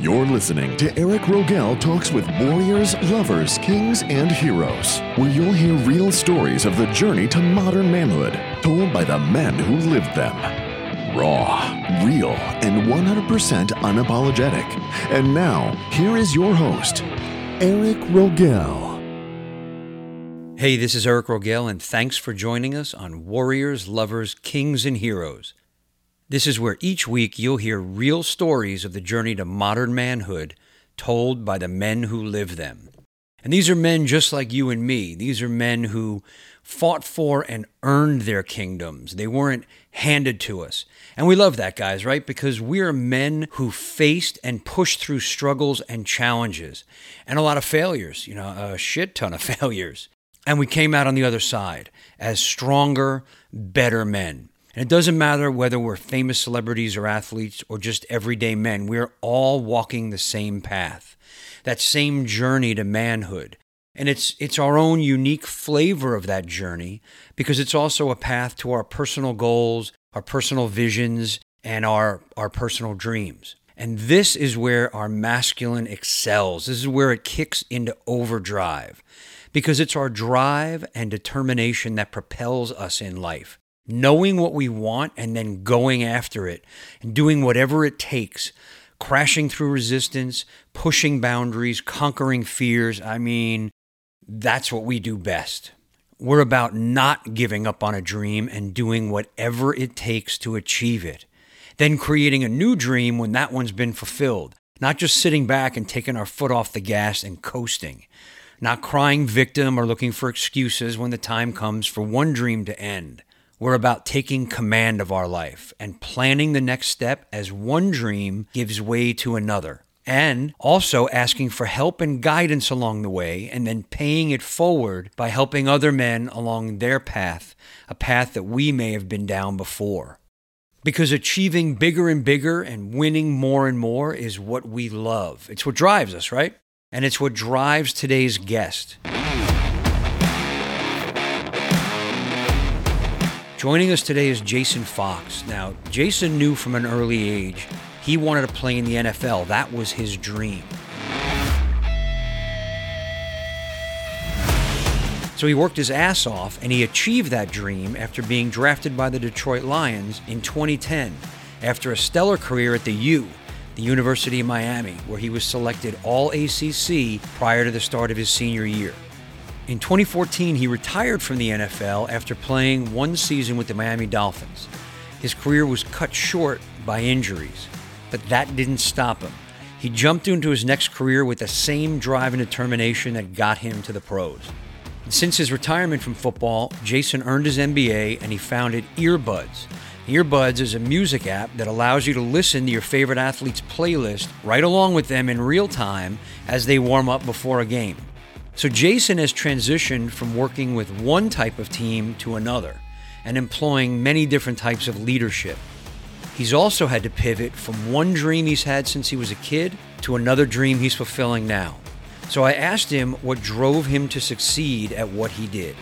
You're listening to Eric Rogel Talks with Warriors, Lovers, Kings, and Heroes, where you'll hear real stories of the journey to modern manhood, told by the men who lived them. Raw, real, and 100% unapologetic. And now, here is your host, Eric Rogel. Hey, this is Eric Rogel, and thanks for joining us on Warriors, Lovers, Kings, and Heroes. This is where each week you'll hear real stories of the journey to modern manhood told by the men who live them. And these are men just like you and me. These are men who fought for and earned their kingdoms. They weren't handed to us. And we love that, guys, right? Because we're men who faced and pushed through struggles and challenges and a lot of failures, you know, a shit ton of failures. And we came out on the other side as stronger, better men. And it doesn't matter whether we're famous celebrities or athletes or just everyday men, we're all walking the same path, that same journey to manhood. And it's, it's our own unique flavor of that journey because it's also a path to our personal goals, our personal visions, and our, our personal dreams. And this is where our masculine excels. This is where it kicks into overdrive because it's our drive and determination that propels us in life. Knowing what we want and then going after it and doing whatever it takes, crashing through resistance, pushing boundaries, conquering fears. I mean, that's what we do best. We're about not giving up on a dream and doing whatever it takes to achieve it. Then creating a new dream when that one's been fulfilled, not just sitting back and taking our foot off the gas and coasting not crying victim or looking for excuses when the time comes for one dream to end. We're about taking command of our life and planning the next step as one dream gives way to another. And also asking for help and guidance along the way, and then paying it forward by helping other men along their path, a path that we may have been down before. Because achieving bigger and bigger and winning more and more is what we love. It's what drives us, right? and it's what drives today's guest. Joining us today is Jason Fox. Now, Jason knew from an early age he wanted to play in the NFL. That was his dream. So he worked his ass off and he achieved that dream after being drafted by the Detroit Lions in 2010 after a stellar career at the U the University of Miami, where he was selected All ACC prior to the start of his senior year. In 2014, he retired from the NFL after playing one season with the Miami Dolphins. His career was cut short by injuries, but that didn't stop him. He jumped into his next career with the same drive and determination that got him to the pros. And since his retirement from football, Jason earned his MBA and he founded Earbuds, Earbuds is a music app that allows you to listen to your favorite athlete's playlist right along with them in real time as they warm up before a game. So Jason has transitioned from working with one type of team to another and employing many different types of leadership. He's also had to pivot from one dream he's had since he was a kid to another dream he's fulfilling now. So I asked him what drove him to succeed at what he did.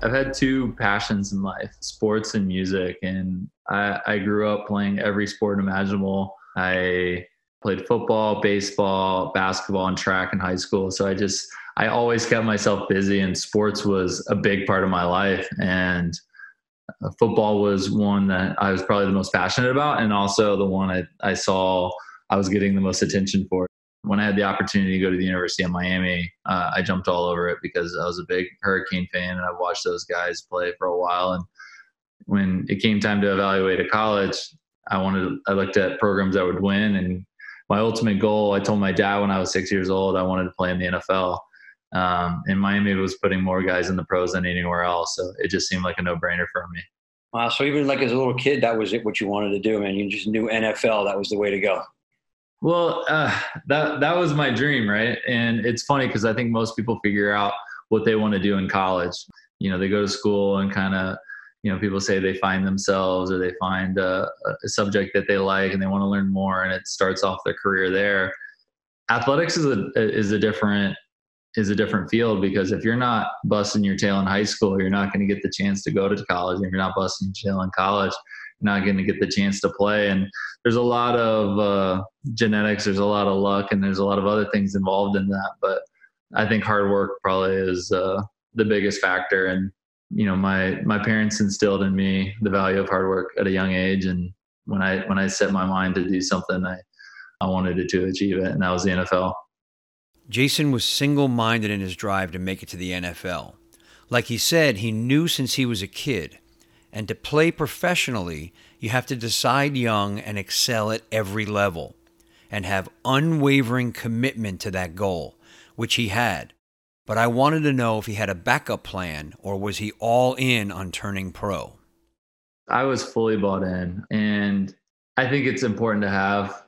I've had two passions in life sports and music. And I, I grew up playing every sport imaginable. I played football, baseball, basketball, and track in high school. So I just, I always kept myself busy, and sports was a big part of my life. And uh, football was one that I was probably the most passionate about, and also the one I, I saw I was getting the most attention for when I had the opportunity to go to the University of Miami, uh, I jumped all over it because I was a big Hurricane fan and I've watched those guys play for a while. And when it came time to evaluate a college, I wanted, I looked at programs that would win. And my ultimate goal, I told my dad when I was six years old, I wanted to play in the NFL. Um, and Miami was putting more guys in the pros than anywhere else. So it just seemed like a no brainer for me. Wow. So even like as a little kid, that was it, what you wanted to do, man. You just knew NFL, that was the way to go. Well, uh, that that was my dream, right? And it's funny because I think most people figure out what they want to do in college. You know, they go to school and kind of, you know, people say they find themselves or they find a, a subject that they like and they want to learn more, and it starts off their career there. Athletics is a is a different is a different field because if you're not busting your tail in high school, you're not going to get the chance to go to college. If you're not busting your tail in college, you're not going to get the chance to play. And there's a lot of uh, genetics, there's a lot of luck, and there's a lot of other things involved in that. But I think hard work probably is uh, the biggest factor. And you know, my my parents instilled in me the value of hard work at a young age, and when I when I set my mind to do something, I I wanted to achieve it, and that was the NFL. Jason was single minded in his drive to make it to the NFL. Like he said, he knew since he was a kid. And to play professionally, you have to decide young and excel at every level and have unwavering commitment to that goal, which he had. But I wanted to know if he had a backup plan or was he all in on turning pro? I was fully bought in. And I think it's important to have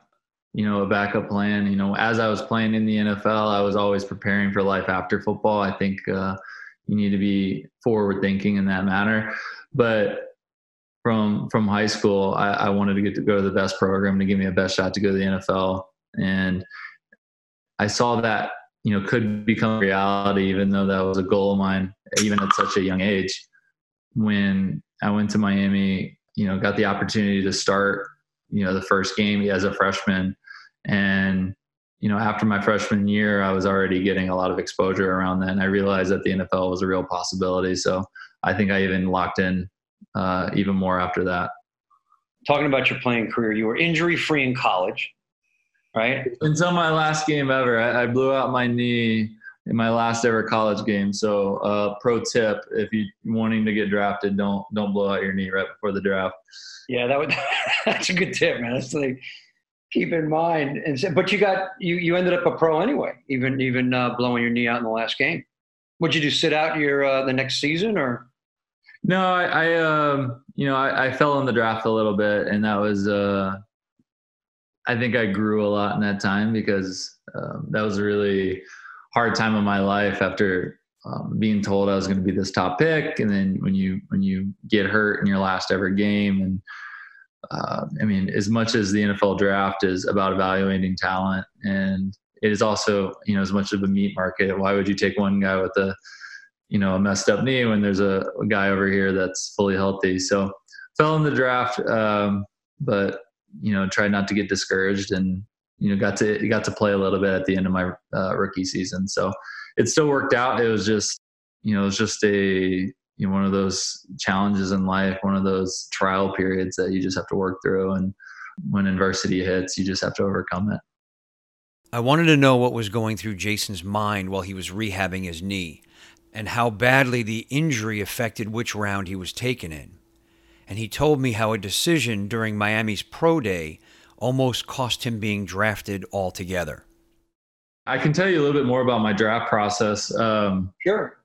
you know, a backup plan. You know, as I was playing in the NFL, I was always preparing for life after football. I think uh, you need to be forward thinking in that manner. But from from high school, I, I wanted to get to go to the best program to give me a best shot to go to the NFL, and I saw that you know could become reality, even though that was a goal of mine, even at such a young age. When I went to Miami, you know, got the opportunity to start, you know, the first game as a freshman and, you know, after my freshman year, I was already getting a lot of exposure around that. And I realized that the NFL was a real possibility. So I think I even locked in uh, even more after that. Talking about your playing career, you were injury free in college, right? Until my last game ever, I, I blew out my knee in my last ever college game. So, uh, pro tip: if you wanting to get drafted, don't don't blow out your knee right before the draft. Yeah, that would that's a good tip, man. That's like keep in mind. And so, but you got you you ended up a pro anyway, even even uh, blowing your knee out in the last game. Would you do sit out your uh, the next season or? No, I, I um, you know I, I, fell in the draft a little bit, and that was uh, I think I grew a lot in that time because um, that was a really hard time of my life after um, being told I was going to be this top pick, and then when you when you get hurt in your last ever game and uh, I mean, as much as the NFL draft is about evaluating talent, and it is also, you know, as much of a meat market. Why would you take one guy with a, you know, a messed up knee when there's a, a guy over here that's fully healthy? So, fell in the draft, um, but you know, tried not to get discouraged, and you know, got to got to play a little bit at the end of my uh, rookie season. So, it still worked out. It was just, you know, it was just a you know, one of those challenges in life, one of those trial periods that you just have to work through. And when adversity hits, you just have to overcome it. I wanted to know what was going through Jason's mind while he was rehabbing his knee and how badly the injury affected which round he was taken in. And he told me how a decision during Miami's pro day almost cost him being drafted altogether. I can tell you a little bit more about my draft process. Um, sure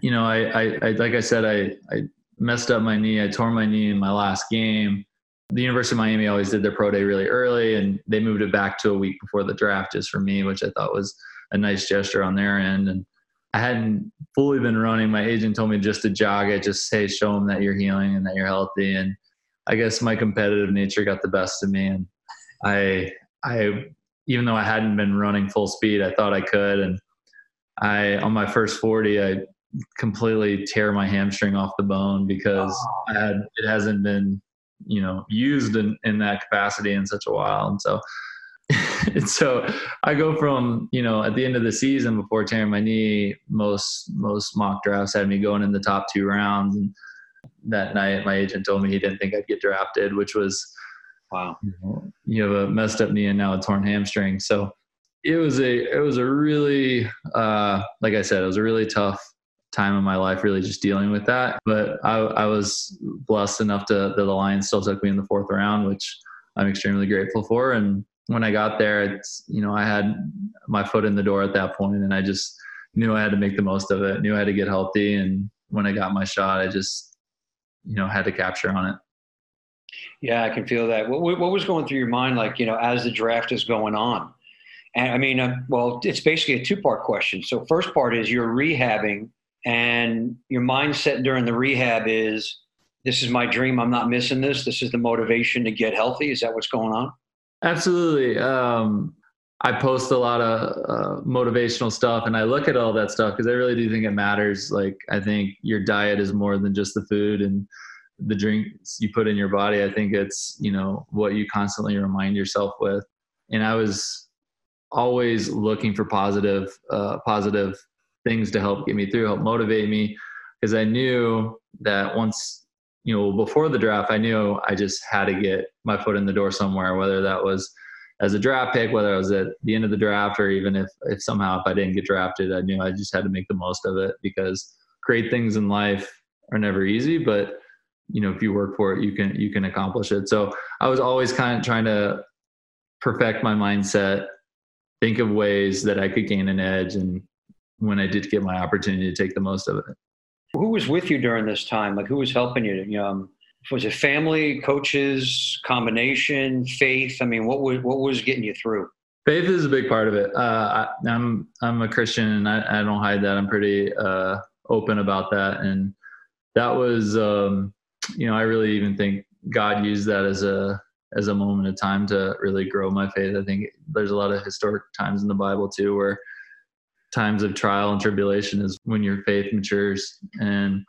you know, I, I, I, like I said, I, I messed up my knee. I tore my knee in my last game. The University of Miami always did their pro day really early, and they moved it back to a week before the draft just for me, which I thought was a nice gesture on their end. And I hadn't fully been running. My agent told me just to jog it, just say, show them that you're healing and that you're healthy. And I guess my competitive nature got the best of me, and I, I, even though I hadn't been running full speed, I thought I could, and I on my first 40, I completely tear my hamstring off the bone because oh. had, it hasn't been you know used in, in that capacity in such a while and so and so I go from you know at the end of the season before tearing my knee most most mock drafts had me going in the top two rounds and that night my agent told me he didn't think I'd get drafted which was wow you, have a messed up knee and now a torn hamstring so it was a it was a really uh, like I said it was a really tough time in my life really just dealing with that. But I, I was blessed enough to that the Lions still took me in the fourth round, which I'm extremely grateful for. And when I got there, it's you know I had my foot in the door at that point, and I just knew I had to make the most of it. Knew I had to get healthy, and when I got my shot, I just you know had to capture on it. Yeah, I can feel that. What, what was going through your mind, like you know, as the draft is going on? And I mean, uh, well, it's basically a two-part question. So, first part is you're rehabbing and your mindset during the rehab is this is my dream i'm not missing this this is the motivation to get healthy is that what's going on absolutely um, i post a lot of uh, motivational stuff and i look at all that stuff because i really do think it matters like i think your diet is more than just the food and the drinks you put in your body. I think it's, you know, what you constantly remind yourself with. And I was always looking for positive, uh, positive things to help get me through, help motivate me. Cause I knew that once, you know, before the draft, I knew I just had to get my foot in the door somewhere, whether that was as a draft pick, whether I was at the end of the draft or even if, if somehow if I didn't get drafted, I knew I just had to make the most of it because great things in life are never easy, but you know, if you work for it, you can, you can accomplish it. So I was always kind of trying to perfect my mindset, think of ways that I could gain an edge. And when I did get my opportunity to take the most of it. Who was with you during this time? Like who was helping you? you know, um, was it family, coaches, combination, faith? I mean, what was what was getting you through? Faith is a big part of it. Uh, I, am I'm, I'm a Christian, and I, I don't hide that. I'm pretty uh, open about that, and that was um, you know I really even think God used that as a as a moment of time to really grow my faith. I think there's a lot of historic times in the Bible too where times of trial and tribulation is when your faith matures and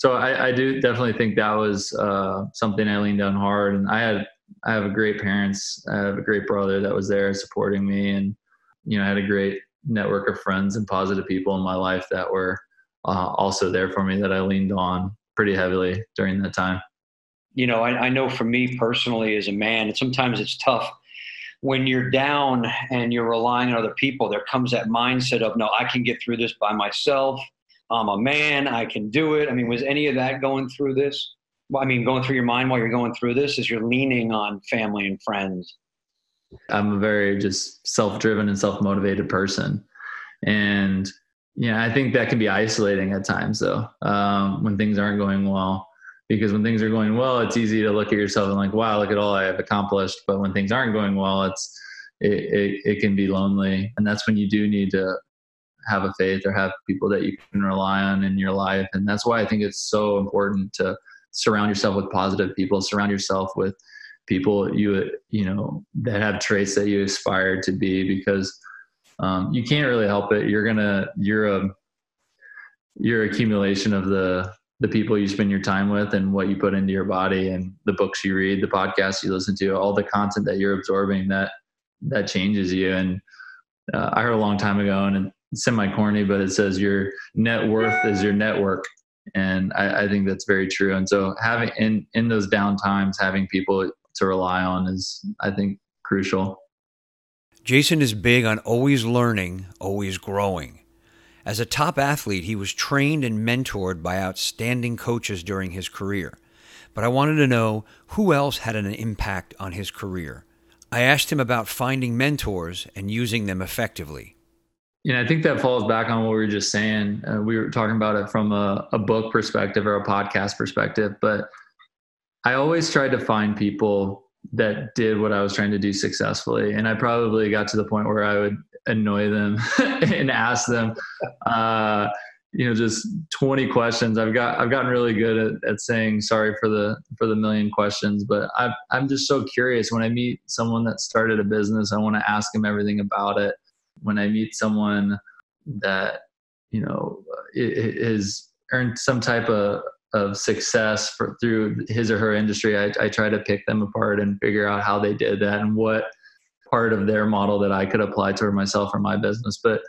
so I, I, do definitely think that was uh, something I leaned on hard. And I had I have a great parents. I have a great brother that was there supporting me, and you know I had a great network of friends and positive people in my life that were uh, also there for me that I leaned on pretty heavily during that time. You know, I, I know for me personally as a man, sometimes it's tough when you're down and you're relying on other people. There comes that mindset of, no, I can get through this by myself I'm a man, I can do it. I mean, was any of that going through this? I mean, going through your mind while you're going through this as you're leaning on family and friends? I'm a very just self-driven and self-motivated person, and yeah, I think that can be isolating at times, though, um, when things aren't going well. Because when things are going well, it's easy to look at yourself and like, wow, look at all I have accomplished. But when things aren't going well, it's it, it, it can be lonely, and that's when you do need to have a faith or have people that you can rely on in your life. And that's why I think it's so important to surround yourself with positive people, surround yourself with people you you know that have traits that you aspire to be because um, you can't really help it. You're gonna you're a you're accumulation of the the people you spend your time with and what you put into your body and the books you read, the podcasts you listen to, all the content that you're absorbing that that changes you. And uh, I heard a long time ago, and it's semi corny, but it says your net worth is your network. And I, I, think that's very true. And so having in, in those down times, having people to rely on is, I think, crucial. Jason is big on always learning, always growing. As a top athlete, he was trained and mentored by outstanding coaches during his career. But I wanted to know who else had an impact on his career. I asked him about finding mentors and using them effectively. You know, I think that falls back on what we were just saying. Uh, we were talking about it from a, a book perspective or a podcast perspective, but I always tried to find people that did what I was trying to do successfully. And I probably got to the point where I would annoy them and ask them, uh, you know, just 20 questions. I've got, I've gotten really good at, at saying sorry for the, for the million questions, but I, I'm just so curious when I meet someone that started a business, I want to ask them everything about it when I meet someone that you know is earned some type of of success for, through his or her industry, I, I try to pick them apart and figure out how they did that and what part of their model that I could apply to myself or my business. But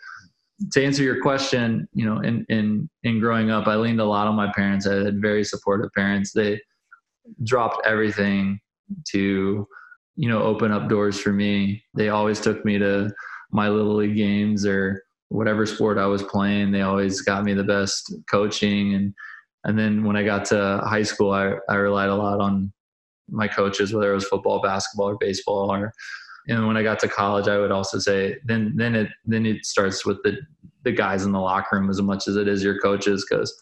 to answer your question, you know, in in in growing up, I leaned a lot on my parents. I had very supportive parents. They dropped everything to, you know, open up doors for me. They always took me to my little league games or whatever sport I was playing. They always got me the best coaching and and then when I got to high school, I, I relied a lot on my coaches, whether it was football, basketball, or baseball. Or and when I got to college, I would also say then then it then it starts with the the guys in the locker room as much as it is your coaches because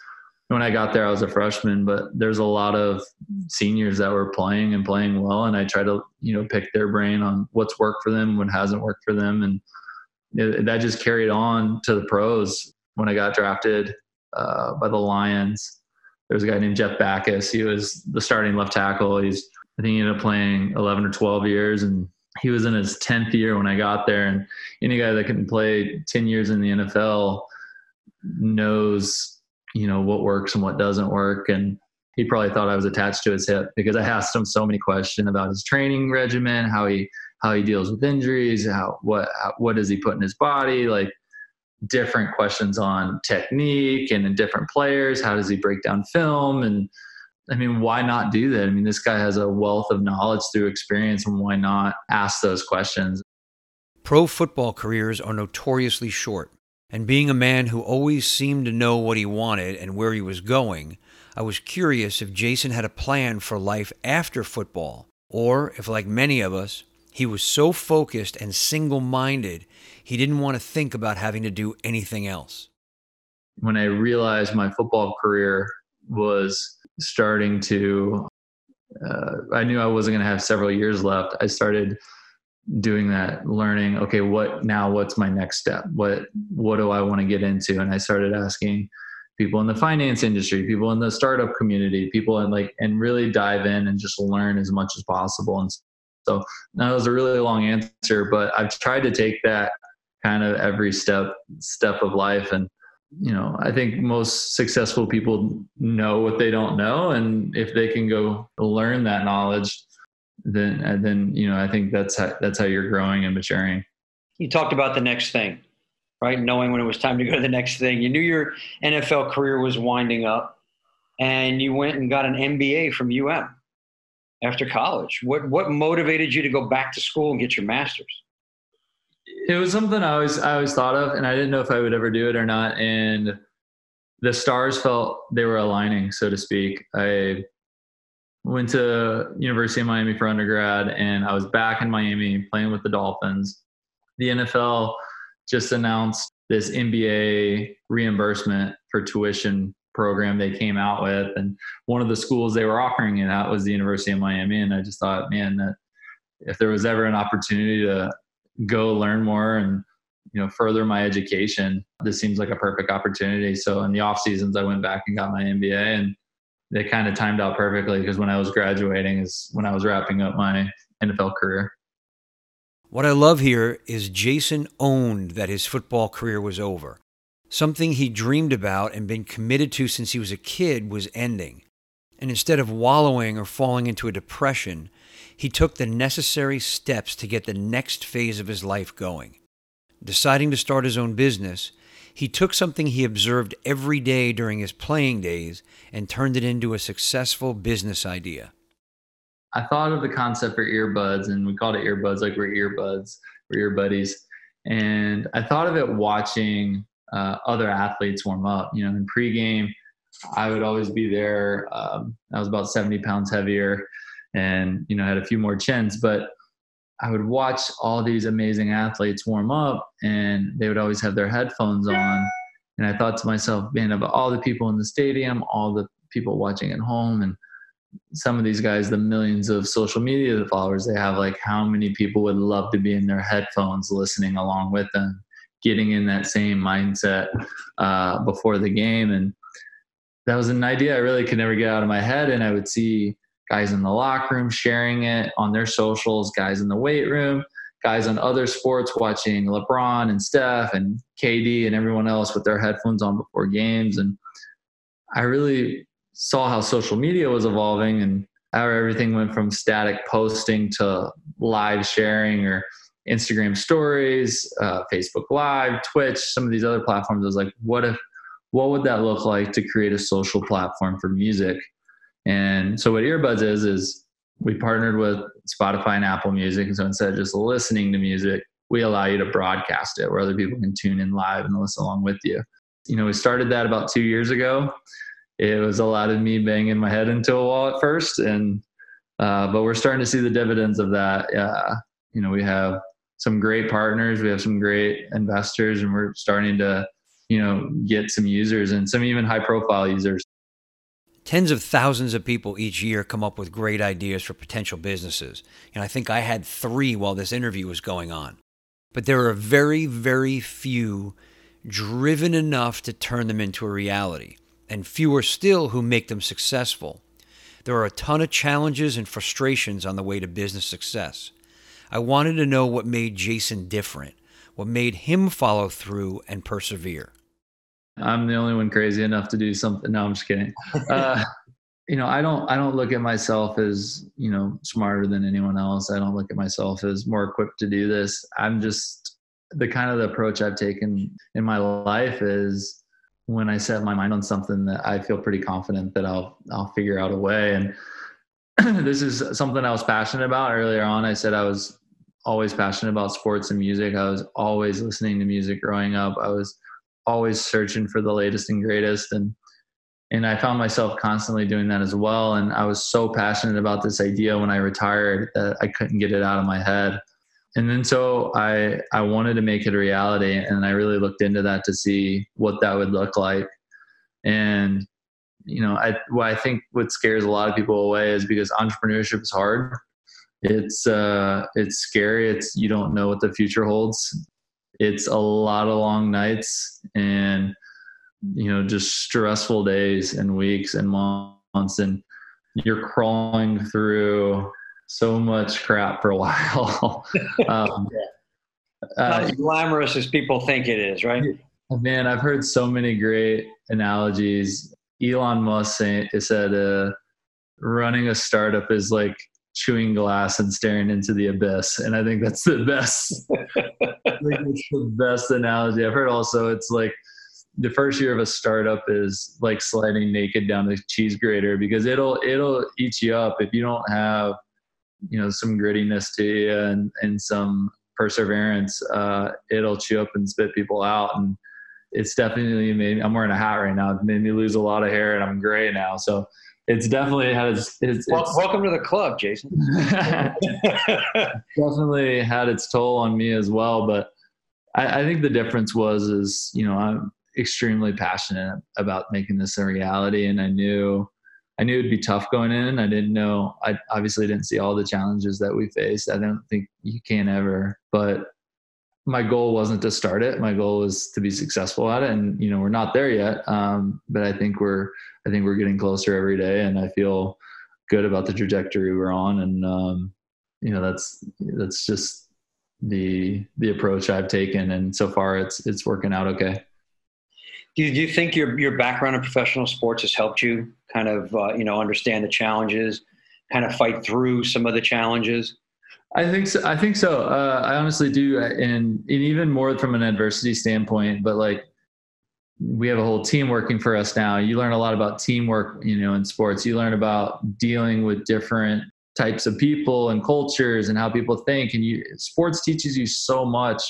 when I got there, I was a freshman, but there's a lot of seniors that were playing and playing well, and I try to you know pick their brain on what's worked for them, what hasn't worked for them, and it, that just carried on to the pros. When I got drafted uh, by the Lions, there's a guy named Jeff Backus. He was the starting left tackle. He's I think he ended up playing 11 or 12 years, and he was in his 10th year when I got there. And any guy that can play 10 years in the NFL knows you know what works and what doesn't work and he probably thought I was attached to his hip because I asked him so many questions about his training regimen, how he how he deals with injuries, how what what does he put in his body, like different questions on technique and in different players. How does he break down film? And I mean, why not do that? I mean, this guy has a wealth of knowledge through experience, and why not ask those questions? Pro football careers are notoriously short. And being a man who always seemed to know what he wanted and where he was going, I was curious if Jason had a plan for life after football, or if, like many of us, he was so focused and single minded, he didn't want to think about having to do anything else. When I realized my football career was starting to, uh, I knew I wasn't going to have several years left. I started doing that learning okay what now what's my next step? What what do i want to get into? And i started asking people in the finance industry people in the startup community people and like and really dive in and just learn as much as possible. And so that was a really long answer, but I've tried to take that kind of every step step of life and you know i think most successful people know what they don't know and if they can go learn that knowledge then then you know i think that's how, that's how you're growing and maturing you talked about the next thing right knowing when it was time to go to the next thing you knew your nfl career was winding up and you went and got an mba from um after college? What what motivated you to go back to school and get your master's? It was something I always I always thought of, and I didn't know if I would ever do it or not. And the stars felt they were aligning, so to speak. I went to University of Miami for undergrad, and I was back in Miami playing with the Dolphins. The NFL just announced this MBA reimbursement for tuition program they came out with and one of the schools they were offering it at was the university of miami and i just thought man that if there was ever an opportunity to go learn more and you know further my education this seems like a perfect opportunity. So in the off seasons i went back and got my mba and they kind of timed out perfectly because when i was graduating is when i was wrapping up my nfl career. What i love here is jason owned that his football career was over. Something he dreamed about and been committed to since he was a kid was ending. And instead of wallowing or falling into a depression, he took the necessary steps to get the next phase of his life going. Deciding to start his own business, he took something he observed every day during his playing days and turned it into a successful business idea. I thought of the concept for earbuds, and we called it earbuds like we're earbuds, we're ear buddies. And I thought of it watching uh, other athletes warm up. You know, in pregame, I would always be there. Um, I was about 70 pounds heavier and, you know, had a few more chins, but I would watch all these amazing athletes warm up and they would always have their headphones on. And I thought to myself, man, of all the people in the stadium, all the people watching at home, and some of these guys, the millions of social media followers they have, like how many people would love to be in their headphones listening along with them? getting in that same mindset uh, before the game. And that was an idea I really could never get out of my head. And I would see guys in the locker room sharing it on their socials, guys in the weight room, guys on other sports watching LeBron and Steph and KD and everyone else with their headphones on before games. And I really saw how social media was evolving and how everything went from static posting to live sharing or Instagram stories, uh, Facebook Live, Twitch, some of these other platforms. I was like, what if, what would that look like to create a social platform for music? And so what Earbuds is, is we partnered with Spotify and Apple Music. And so instead of just listening to music, we allow you to broadcast it where other people can tune in live and listen along with you. You know, we started that about two years ago. It was a lot of me banging my head into a wall at first. And, uh, but we're starting to see the dividends of that. Uh, you know, we have some great partners. We have some great investors, and we're starting to, you know, get some users and some even high profile users. Tens of thousands of people each year come up with great ideas for potential businesses. And I think I had three while this interview was going on. But there are very, very few driven enough to turn them into a reality, and fewer still who make them successful. There are a ton of challenges and frustrations on the way to business success. I wanted to know what made Jason different, what made him follow through and persevere. I'm the only one crazy enough to do something. No, I'm just kidding. Uh, you know, I don't I don't look at myself as, you know, smarter than anyone else. I don't look at myself as more equipped to do this. I'm just the kind of the approach I've taken in my life is when I set my mind on something that I feel pretty confident that I'll I'll figure out a way. And this is something I was passionate about earlier on. I said I was always passionate about sports and music. I was always listening to music growing up. I was always searching for the latest and greatest and and I found myself constantly doing that as well. And I was so passionate about this idea when I retired that I couldn't get it out of my head. And then so I I wanted to make it a reality, and I really looked into that to see what that would look like. And you know, I I think what scares a lot of people away is because entrepreneurship is hard. It's uh, it's scary. It's you don't know what the future holds. It's a lot of long nights and you know just stressful days and weeks and months. And you're crawling through so much crap for a while. Um, not uh, as glamorous as people think it is right? Man i've heard so many great analogies. Elon musk say, said uh, running a startup is like chewing glass and staring into the abyss. And i think that's the best the best analogy i've heard. Also it's like the first year of a startup is like sliding naked down the cheese grater because it'll it'll eat you up if you don't have you know some grittiness to you and and some perseverance. Uh, it'll chew up and spit people out. And it's definitely made i'm wearing a hat right now. It made me lose a lot of hair and i'm gray now. So it's definitely had its, it's, it's welcome to the club jason. Definitely had its toll on me as well but I, I think the difference was is you know i'm extremely passionate about making this a reality and i knew i knew it'd be tough going in. I didn't know i obviously didn't see all the challenges that we faced. I don't think you can ever but my goal wasn't to start it. My goal was to be successful at it. And you know we're not there yet. Um, but i think we're i think we're getting closer every day. And i feel good about the trajectory we're on. And um, you know that's that's just the the approach i've taken. And so far it's it's working out okay. Do you, do you think your your background in professional sports has helped you kind of uh, you know understand the challenges, kind of fight through some of the challenges? I think so. I think so. Uh, I honestly do, and, and even more from an adversity standpoint. But like, we have a whole team working for us now. You learn a lot about teamwork, you know, in sports. You learn about dealing with different types of people and cultures and how people think. And you, sports teaches you so much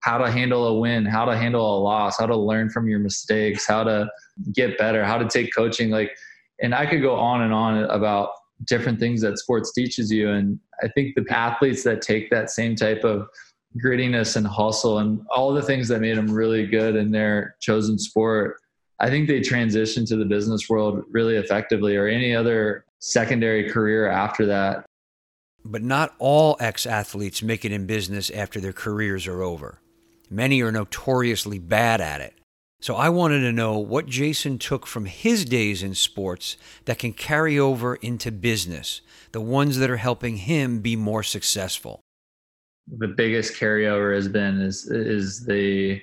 how to handle a win, how to handle a loss, how to learn from your mistakes, how to get better, how to take coaching. Like, and I could go on and on about different things that sports teaches you. And I think the athletes that take that same type of grittiness and hustle and all the things that made them really good in their chosen sport, I think they transition to the business world really effectively or any other secondary career after that. But not all ex athletes make it in business after their careers are over. Many are notoriously bad at it. So I wanted to know what Jason took from his days in sports that can carry over into business, the ones that are helping him be more successful. The biggest carryover has been is is the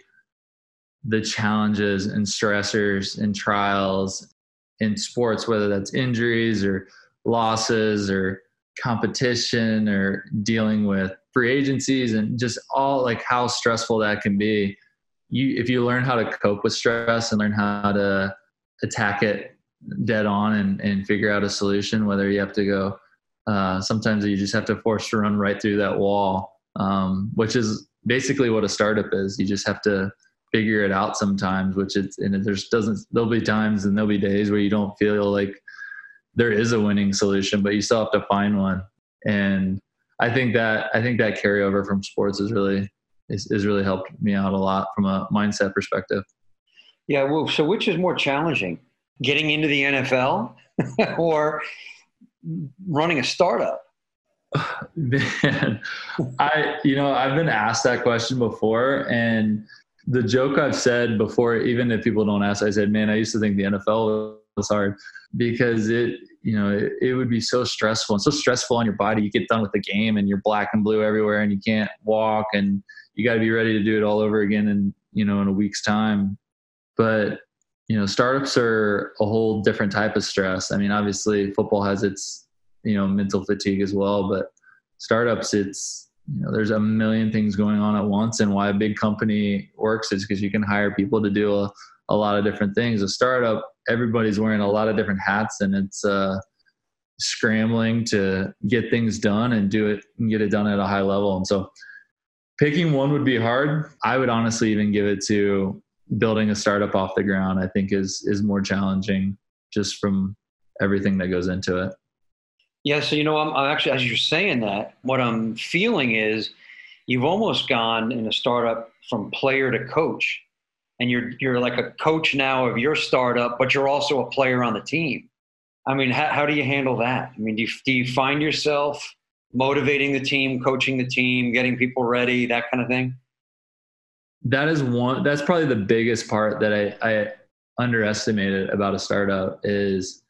the challenges and stressors and trials in sports, whether that's injuries or losses or competition or dealing with free agencies and just all like how stressful that can be you if you learn how to cope with stress and learn how to attack it dead on and, and figure out a solution whether you have to go uh, sometimes you just have to force to run right through that wall um, which is basically what a startup is. You just have to figure it out sometimes which it's and there's doesn't there'll be times and there'll be days where you don't feel like there is a winning solution but you still have to find one. And I think that I think that carryover from sports is really is, is really helped me out a lot from a mindset perspective. Yeah, well, so which is more challenging, getting into the NFL or running a startup? Man, I you know I've been asked that question before, and the joke I've said before, even if people don't ask, I said, "Man, I used to think the NFL was hard because it you know, it, it, would be so stressful and so stressful on your body. You get done with the game and you're black and blue everywhere and you can't walk and you got to be ready to do it all over again in, you know, in a week's time. But you know, startups are a whole different type of stress. I mean, obviously, football has its you know mental fatigue as well, but startups, it's you know, there's a million things going on at once, and why a big company works is because you can hire people to do a, a lot of different things. A startup, everybody's wearing a lot of different hats, and it's uh, scrambling to get things done and do it and get it done at a high level. And so, picking one would be hard. I would honestly even give it to building a startup off the ground. I think is is more challenging just from everything that goes into it. Yeah, so you know, I'm, I'm, actually as you're saying that, what I'm feeling is you've almost gone in a startup from player to coach, and you're you're like a coach now of your startup, but you're also a player on the team. I mean, how, how do you handle that? I mean, do you, do you find yourself motivating the team, coaching the team, getting people ready, that kind of thing? That is one. That's probably the biggest part that I, I underestimated about a startup is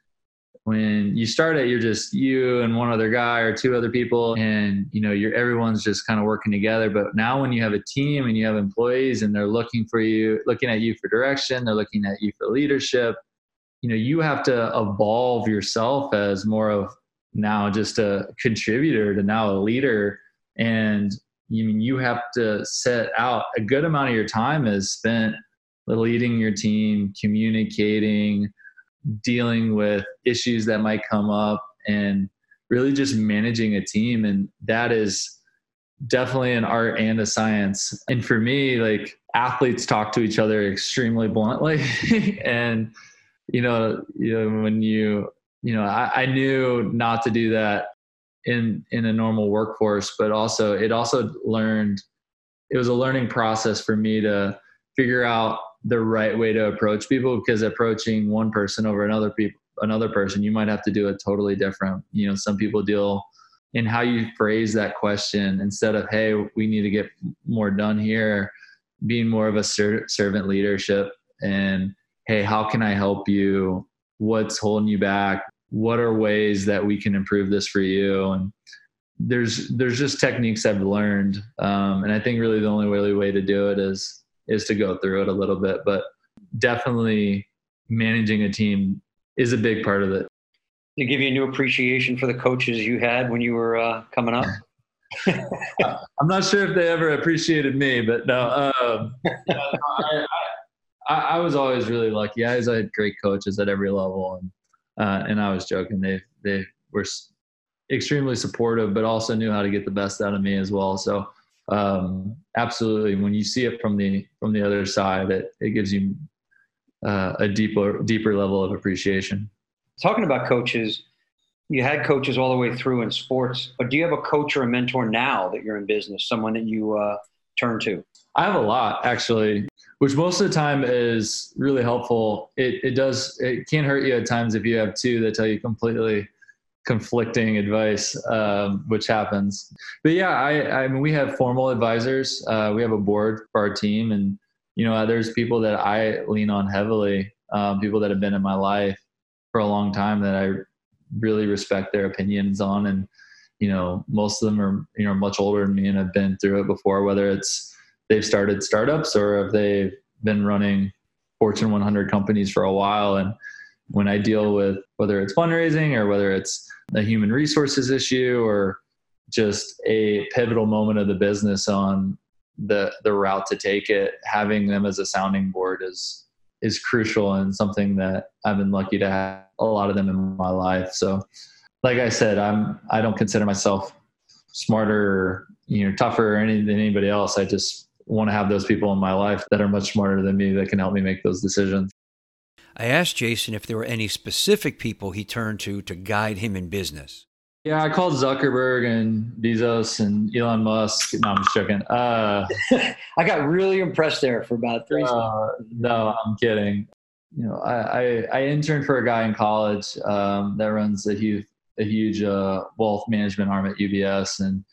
when you start it you're just you and one other guy or two other people and you know you're everyone's just kind of working together but now when you have a team and you have employees and they're looking for you looking at you for direction they're looking at you for leadership you know you have to evolve yourself as more of now just a contributor to now a leader. And you mean you have to set out a good amount of your time is spent leading your team communicating dealing with issues that might come up and really just managing a team. And that is definitely an art and a science. And for me like athletes talk to each other extremely bluntly. And you know you know when you you know I, I knew not to do that in in a normal workforce but also it also learned it was a learning process for me to figure out the right way to approach people because approaching one person over another people another person you might have to do it totally different. You know some people deal in how you phrase that question instead of hey we need to get more done here being more of a ser- servant leadership and hey how can i help you? What's holding you back what are ways that we can improve this for you and there's there's just techniques i've learned um, and i think really the only really way to do it is is to go through it a little bit. But definitely managing a team is a big part of it. To give you a new appreciation for the coaches you had when you were uh, coming up? I'm not sure if they ever appreciated me, but no. Um, I, I, I, was always really lucky. I had great coaches at every level, and uh, and I was joking. They they were extremely supportive, but also knew how to get the best out of me as well. So um, absolutely when you see it from the from the other side it, it gives you uh, a deeper deeper level of appreciation talking about coaches you had coaches all the way through in sports but do you have a coach or a mentor now that you're in business someone that you uh, turn to i have a lot actually which most of the time is really helpful it, it does it can hurt you at times if you have two that tell you completely conflicting advice, um, which happens. But yeah, I, I mean, we have formal advisors. Uh, we have a board for our team, and you know, there's people that I lean on heavily. Um, people that have been in my life for a long time that I really respect their opinions on, and you know, most of them are you know much older than me and have been through it before. Whether it's they've started startups or if they've been running Fortune 100 companies for a while, and when I deal with whether it's fundraising or whether it's a human resources issue or just a pivotal moment of the business on the the route to take it having them as a sounding board is is crucial and something that I've been lucky to have a lot of them in my life so like I said I'm I don't consider myself smarter you know tougher or any, than anybody else I just want to have those people in my life that are much smarter than me that can help me make those decisions I asked Jason if there were any specific people he turned to to guide him in business. Yeah, I called Zuckerberg and Bezos and Elon Musk. No, I'm just joking. Uh, I got really impressed there for about three. Uh, no, I'm kidding. You know, I, I, I, interned for a guy in college um, that runs a huge a huge uh, wealth management arm at UBS, and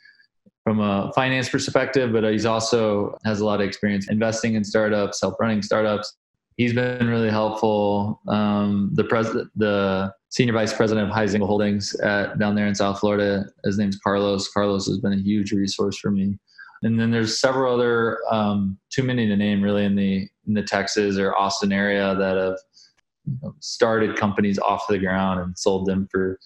from a finance perspective, but he's also has a lot of experience investing in startups, help running startups he's been really helpful. Um, the president, the senior vice president of Huizenga Holdings at, down there in South Florida, his name's Carlos. Carlos has been a huge resource for me. And then there's several other, um, too many to name really in the in the Texas or Austin area that have started companies off the ground and sold them for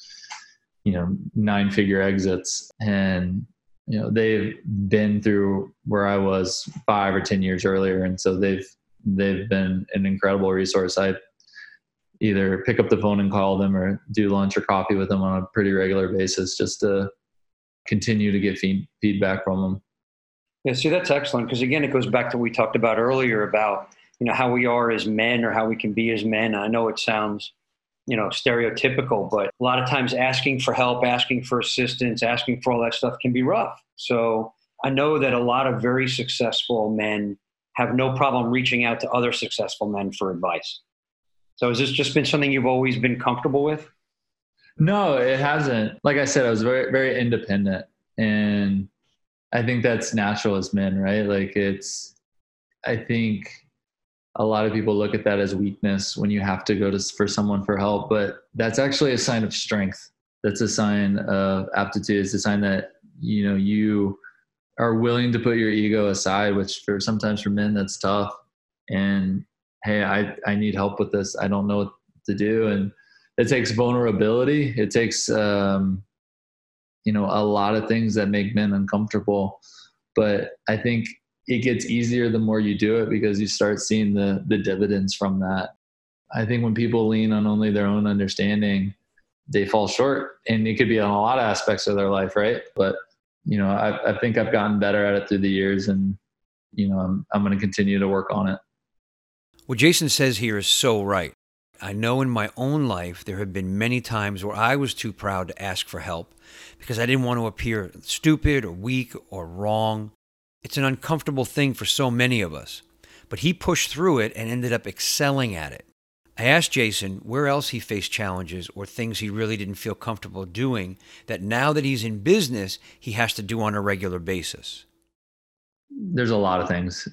you know nine figure exits. And you know they've been through where i was five or ten years earlier. And so they've they've been an incredible resource. I either pick up the phone and call them or do lunch or coffee with them on a pretty regular basis just to continue to get feed, feedback from them. Yeah see that's excellent. Because again it goes back to what we talked about earlier about you know how we are as men or how we can be as men. I know it sounds you know stereotypical but a lot of times asking for help asking for assistance asking for all that stuff can be rough. So i know that a lot of very successful men have no problem reaching out to other successful men for advice. So has this just been something you've always been comfortable with? No it hasn't. Like i said i was very very independent and i think that's natural as men right? Like it's i think a lot of people look at that as weakness when you have to go to for someone for help but that's actually a sign of strength. That's a sign of aptitude. It's a sign that you know you are willing to put your ego aside which for sometimes for men that's tough. And hey i i need help with this. I don't know what to do. And it takes vulnerability. It takes um you know a lot of things that make men uncomfortable. But i think it gets easier the more you do it because you start seeing the the dividends from that. I think when people lean on only their own understanding, they fall short, and it could be on a lot of aspects of their life, right? But you know, I, I think I've gotten better at it through the years, and you know, I'm I'm going to continue to work on it. What Jason says here is so right. I know in my own life there have been many times where I was too proud to ask for help because I didn't want to appear stupid or weak or wrong. It's an uncomfortable thing for so many of us, but he pushed through it and ended up excelling at it. I asked Jason where else he faced challenges or things he really didn't feel comfortable doing that now that he's in business, he has to do on a regular basis. There's a lot of things.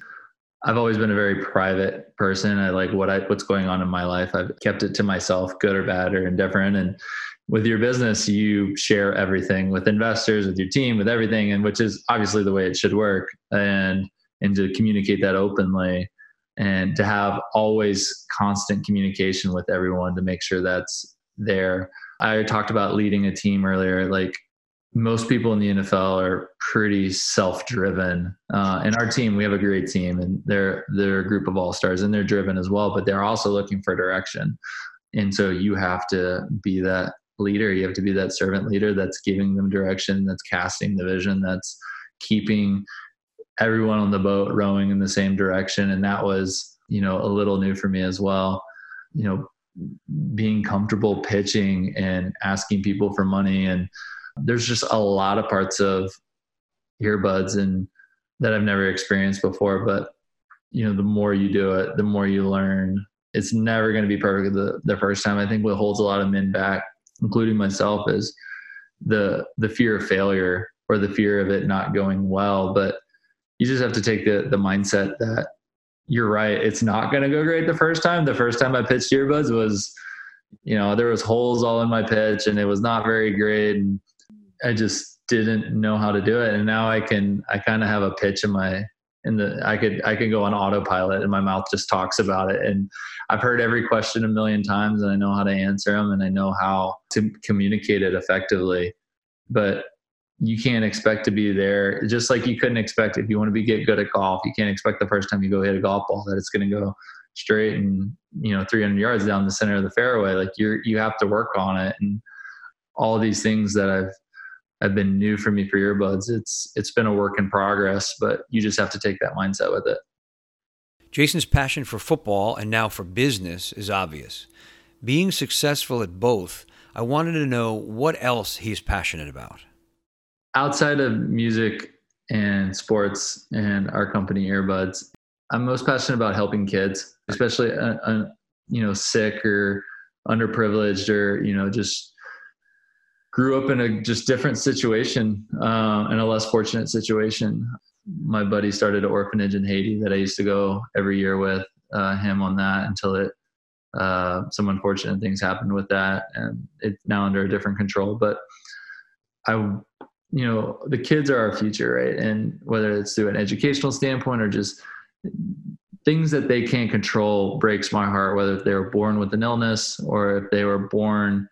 I've always been a very private person. I like what I what's going on in my life. I've kept it to myself, good or bad or indifferent. And with your business you share everything with investors with your team with everything and which is obviously the way it should work and and to communicate that openly and to have always constant communication with everyone to make sure that's there i talked about leading a team earlier like most people in the NFL are pretty self-driven. Uh, and our team, we have a great team, and they're they're a group of all stars, and they're driven as well. But they're also looking for direction, and so you have to be that leader. You have to be that servant leader that's giving them direction, that's casting the vision, that's keeping everyone on the boat rowing in the same direction. And that was, you know, a little new for me as well. You know, being comfortable pitching and asking people for money. And there's just a lot of parts of EarBuds and that I've never experienced before. But, you know, the more you do it, the more you learn. It's never going to be perfect the, the first time. I think what holds a lot of men back including myself, is the the fear of failure or the fear of it not going well. But you just have to take the the mindset that you're right. It's not going to go great the first time. The first time I pitched EarBuds was, you know, there was holes all in my pitch and it was not very great. And I just didn't know how to do it. And now I can, I kind of have a pitch in my and the I could I could go on autopilot and my mouth just talks about it. And I've heard every question a million times and I know how to answer them and I know how to communicate it effectively. But you can't expect to be there just like you couldn't expect if you want to be get good at golf you can't expect the first time you go hit a golf ball that it's going to go straight and you know 300 yards down the center of the fairway. Like you're you have to work on it. And all these things that I've have been new for me for EarBuds. It's it's been a work in progress, but you just have to take that mindset with it. Jason's passion for football and now for business is obvious. Being successful at both, I wanted to know what else he's passionate about. Outside of music and sports and our company EarBuds, I'm most passionate about helping kids, especially uh, uh, you know sick or underprivileged or you know just grew up in a just different situation, uh, in a less fortunate situation. My buddy started an orphanage in Haiti that I used to go every year with uh, him on that until it uh, some unfortunate things happened with that, and it's now under a different control. But I, you know, the kids are our future, right? And whether it's through an educational standpoint or just things that they can't control breaks my heart whether they were born with an illness or if they were born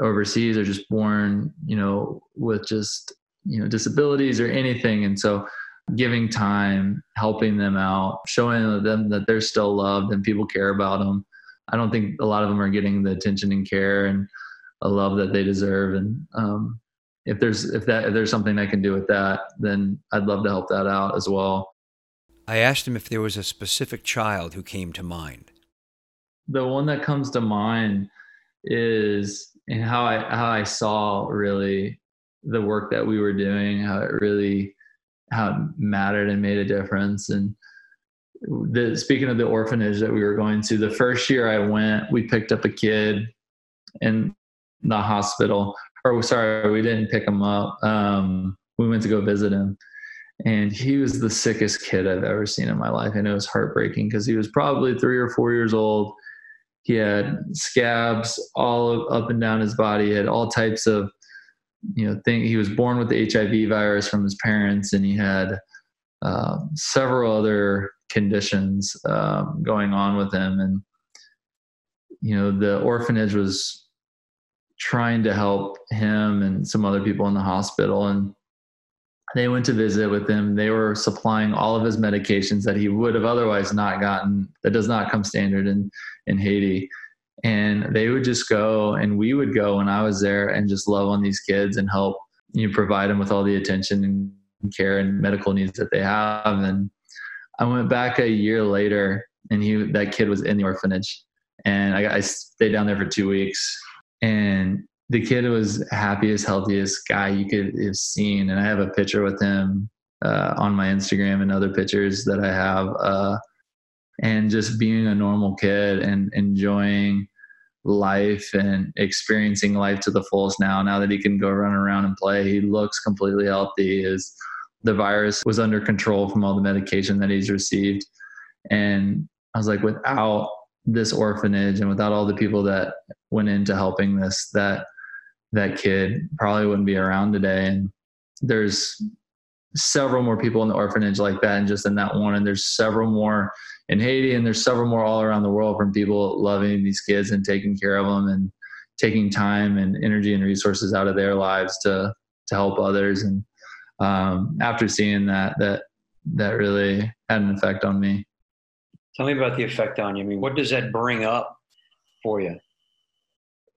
overseas or just born you know with just you know disabilities or anything. And so giving time helping them out showing them that they're still loved and people care about them. I don't think a lot of them are getting the attention and care and a love that they deserve. And um, if there's if that if there's something i can do with that then i'd love to help that out as well. I asked him if there was a specific child who came to mind. The one that comes to mind is and how I how I saw really the work that we were doing, how it really how it mattered and made a difference. And the, speaking of the orphanage that we were going to, the first year I went, we picked up a kid in the hospital. Or sorry, we didn't pick him up. Um, we went to go visit him and he was the sickest kid I've ever seen in my life. And it was heartbreaking because he was probably three or four years old. He had scabs all up and down his body. He had all types of, you know, thing. He was born with the HIV virus from his parents, and he had uh, several other conditions um, going on with him. And you know, the orphanage was trying to help him and some other people in the hospital, and they went to visit with him. They were supplying all of his medications that he would have otherwise not gotten. That does not come standard in in Haiti. And they would just go, and we would go when I was there, and just love on these kids and help you know, provide them with all the attention and care and medical needs that they have. And I went back a year later, and he that kid was in the orphanage, and I, I stayed down there for two weeks. And the kid was happiest, healthiest guy you could have seen. And I have a picture with him uh, on my Instagram and other pictures that I have. Uh, and just being a normal kid and enjoying life and experiencing life to the fullest now. Now that he can go run around and play, he looks completely healthy. His the virus was under control from all the medication that he's received. And I was like, without this orphanage and without all the people that went into helping this, that that kid probably wouldn't be around today. And there's several more people in the orphanage like that, and just in that one. And there's several more in Haiti, and there's several more all around the world from people loving these kids and taking care of them and taking time and energy and resources out of their lives to to help others. And um, after seeing that, that that really had an effect on me. Tell me about the effect on you. I mean, what does that bring up for you?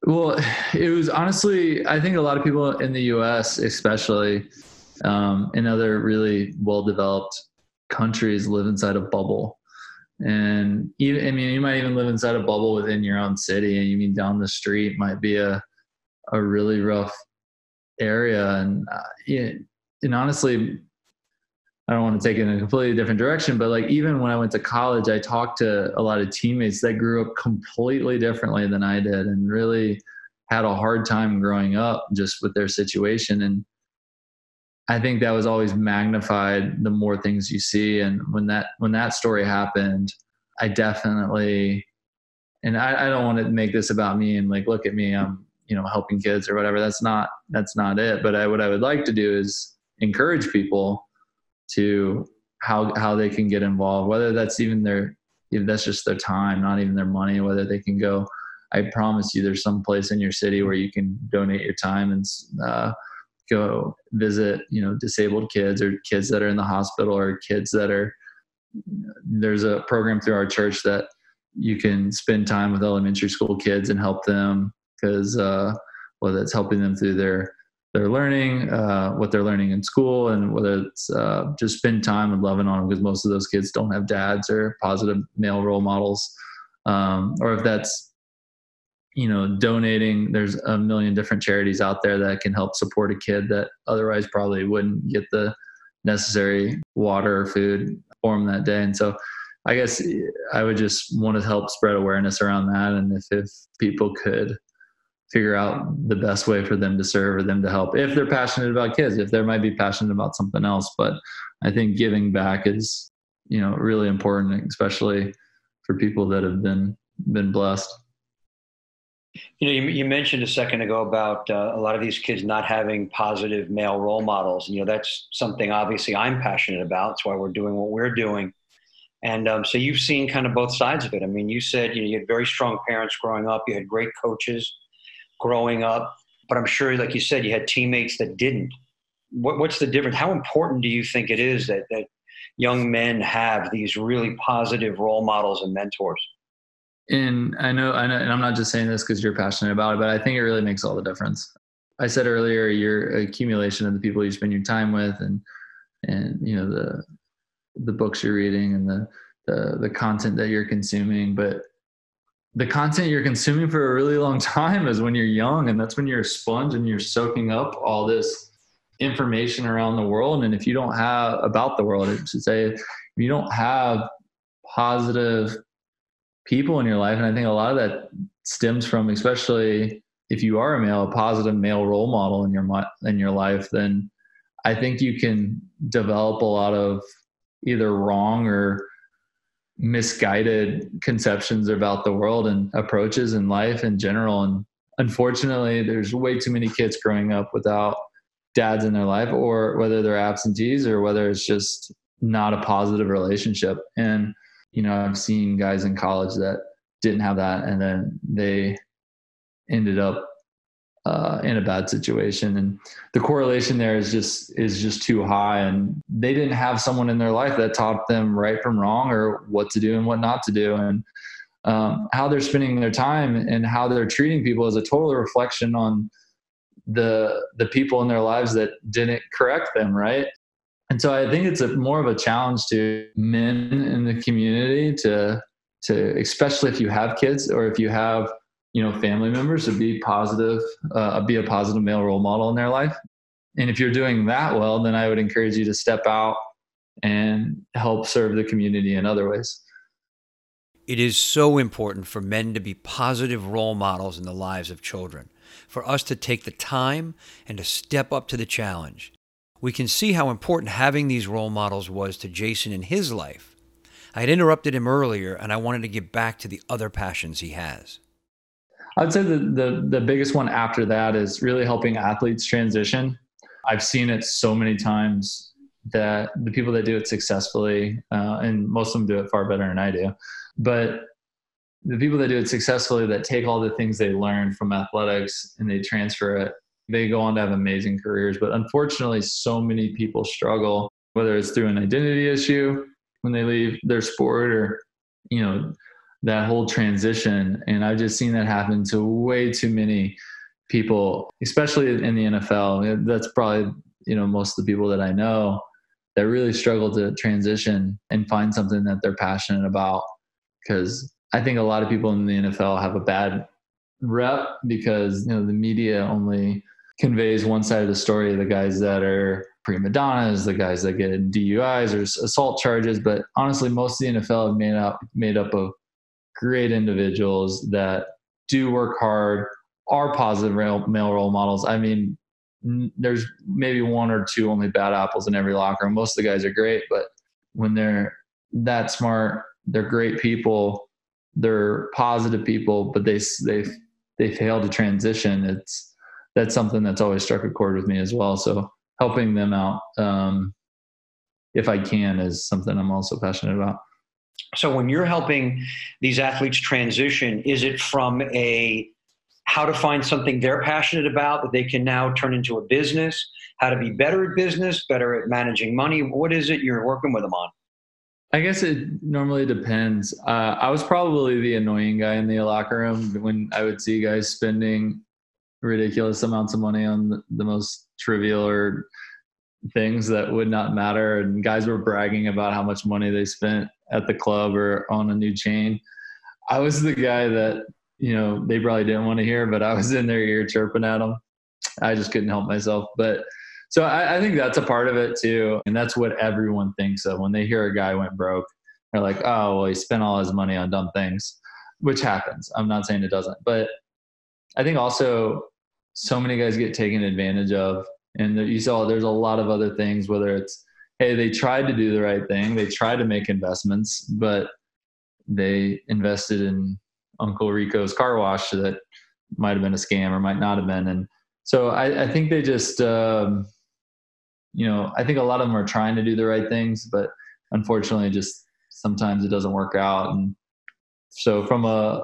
Well, it was honestly, I think a lot of people in the US, especially um, in other really well developed countries, live inside a bubble. And even, I mean, you might even live inside a bubble within your own city, and you mean down the street might be a, a really rough area. And, uh, and honestly, I don't want to take it in a completely different direction, but like even when I went to college, I talked to a lot of teammates that grew up completely differently than I did and really had a hard time growing up just with their situation. And I think that was always magnified the more things you see. And when that when that story happened, I definitely and I, I don't want to make this about me and like look at me, I'm you know helping kids or whatever. That's not that's not it. But I, what I would like to do is encourage people to how how they can get involved whether that's even their if that's just their time not even their money whether they can go i promise you there's some place in your city where you can donate your time and uh, go visit you know disabled kids or kids that are in the hospital or kids that are there's a program through our church that you can spend time with elementary school kids and help them because uh, whether it's helping them through their they're learning, uh, what they're learning in school, and whether it's uh, just spend time and loving on them because most of those kids don't have dads or positive male role models, um, or if that's you know donating. There's a million different charities out there that can help support a kid that otherwise probably wouldn't get the necessary water or food for them that day, and so. I guess I would just want to help spread awareness around that, and if if people could figure out the best way for them to serve or them to help if they're passionate about kids if they might be passionate about something else. But i think giving back is you know really important especially for people that have been been blessed. You know you, you mentioned a second ago about uh, a lot of these kids not having positive male role models. You know that's something obviously i'm passionate about. That's why we're doing what we're doing. And um, so you've seen kind of both sides of it. I mean, you said you, know, you had very strong parents growing up, you had great coaches growing up, but I'm sure, like you said, you had teammates that didn't. What, what's the difference? How important do you think it is that, that young men have these really positive role models and mentors? And I know, I know, and I'm not just saying this because you're passionate about it, but I think it really makes all the difference. I said earlier, your accumulation of the people you spend your time with, and and you know the the books you're reading and the the, the content that you're consuming, but the content you're consuming for a really long time is when you're young, and that's when you're a sponge and you're soaking up all this information around the world. And if you don't have about the world, I should say, if you don't have positive people in your life, and I think a lot of that stems from, especially if you are a male, a positive male role model in your in your life, then I think you can develop a lot of either wrong or misguided conceptions about the world and approaches in life in general. And unfortunately, there's way too many kids growing up without dads in their life, or whether they're absentees or whether it's just not a positive relationship. And, you know, I've seen guys in college that didn't have that and then they ended up uh, in a bad situation. And the correlation there is just is just too high. And they didn't have someone in their life that taught them right from wrong or what to do and what not to do. And um, how they're spending their time and how they're treating people is a total reflection on the the people in their lives that didn't correct them right? And so i think it's a more of a challenge to men in the community to to especially if you have kids or if you have you know family members to be positive uh, be a positive male role model in their life. And if you're doing that well then i would encourage you to step out and help serve the community in other ways. It is so important for men to be positive role models in the lives of children for us to take the time and to step up to the challenge. We can see how important having these role models was to jason in his life. I had interrupted him earlier and i wanted to get back to the other passions he has I'd say the, the the biggest one after that is really helping athletes transition. I've seen it so many times that the people that do it successfully, uh, and most of them do it far better than I do, but the people that do it successfully that take all the things they learn from athletics and they transfer it, they go on to have amazing careers. But unfortunately, so many people struggle, whether it's through an identity issue when they leave their sport or, you know, that whole transition. And I've just seen that happen to way too many people, especially in the NFL. That's probably, you know, most of the people that I know that really struggle to transition and find something that they're passionate about. Because I think a lot of people in the NFL have a bad rep because, you know, the media only conveys one side of the story the guys that are prima donnas, the guys that get DUIs or assault charges. But honestly, most of the NFL have made up made up of great individuals that do work hard, are positive male role models. I mean, there's maybe one or two only bad apples in every locker room. Most of the guys are great, but when they're that smart, they're great people, they're positive people, but they they they fail to transition. It's that's something that's always struck a chord with me as well. So helping them out, um, if I can, is something I'm also passionate about. So when you're helping these athletes transition, is it from a how to find something they're passionate about that they can now turn into a business, how to be better at business, better at managing money? What is it you're working with them on? I guess it normally depends. Uh, I was probably the annoying guy in the locker room when I would see guys spending ridiculous amounts of money on the, the most trivial or things that would not matter and guys were bragging about how much money they spent at the club or on a new chain. I was the guy that you know they probably didn't want to hear but i was in their ear chirping at them i just couldn't help myself. But so I, I think that's a part of it too and that's what everyone thinks of. When they hear a guy went broke they're like oh well he spent all his money on dumb things which happens. I'm not saying it doesn't. But i think also so many guys get taken advantage of and you saw there's a lot of other things, whether it's, hey, they tried to do the right thing, they tried to make investments, but they invested in Uncle Rico's car wash that might have been a scam or might not have been. And so I, I think they just, um, you know, I think a lot of them are trying to do the right things, but unfortunately, just sometimes it doesn't work out. And so from a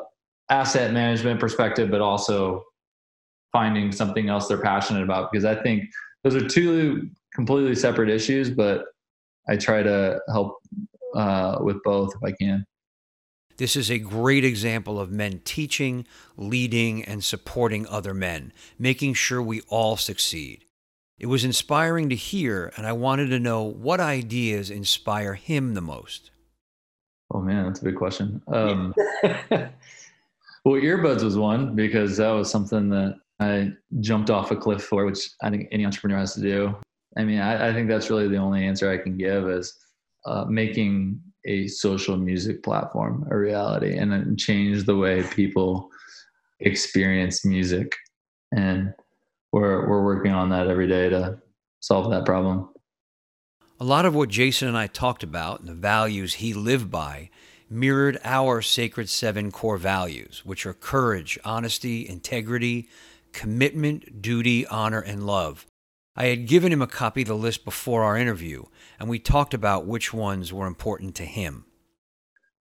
asset management perspective, but also finding something else they're passionate about, because I think those are two completely separate issues, but I try to help uh, with both if I can. This is a great example of men teaching, leading, and supporting other men, making sure we all succeed. It was inspiring to hear, and I wanted to know what ideas inspire him the most. Oh man, that's a big question. Um, well, EarBuds was one because that was something that I jumped off a cliff for, which I think any entrepreneur has to do. I mean, I, I think that's really the only answer I can give is uh, making a social music platform a reality and change the way people experience music. And we're we're working on that every day to solve that problem. A lot of what Jason and I talked about and the values he lived by mirrored our Sacred Seven core values, which are courage, honesty, integrity, commitment, duty, honor, and love. I had given him a copy of the list before our interview, and we talked about which ones were important to him.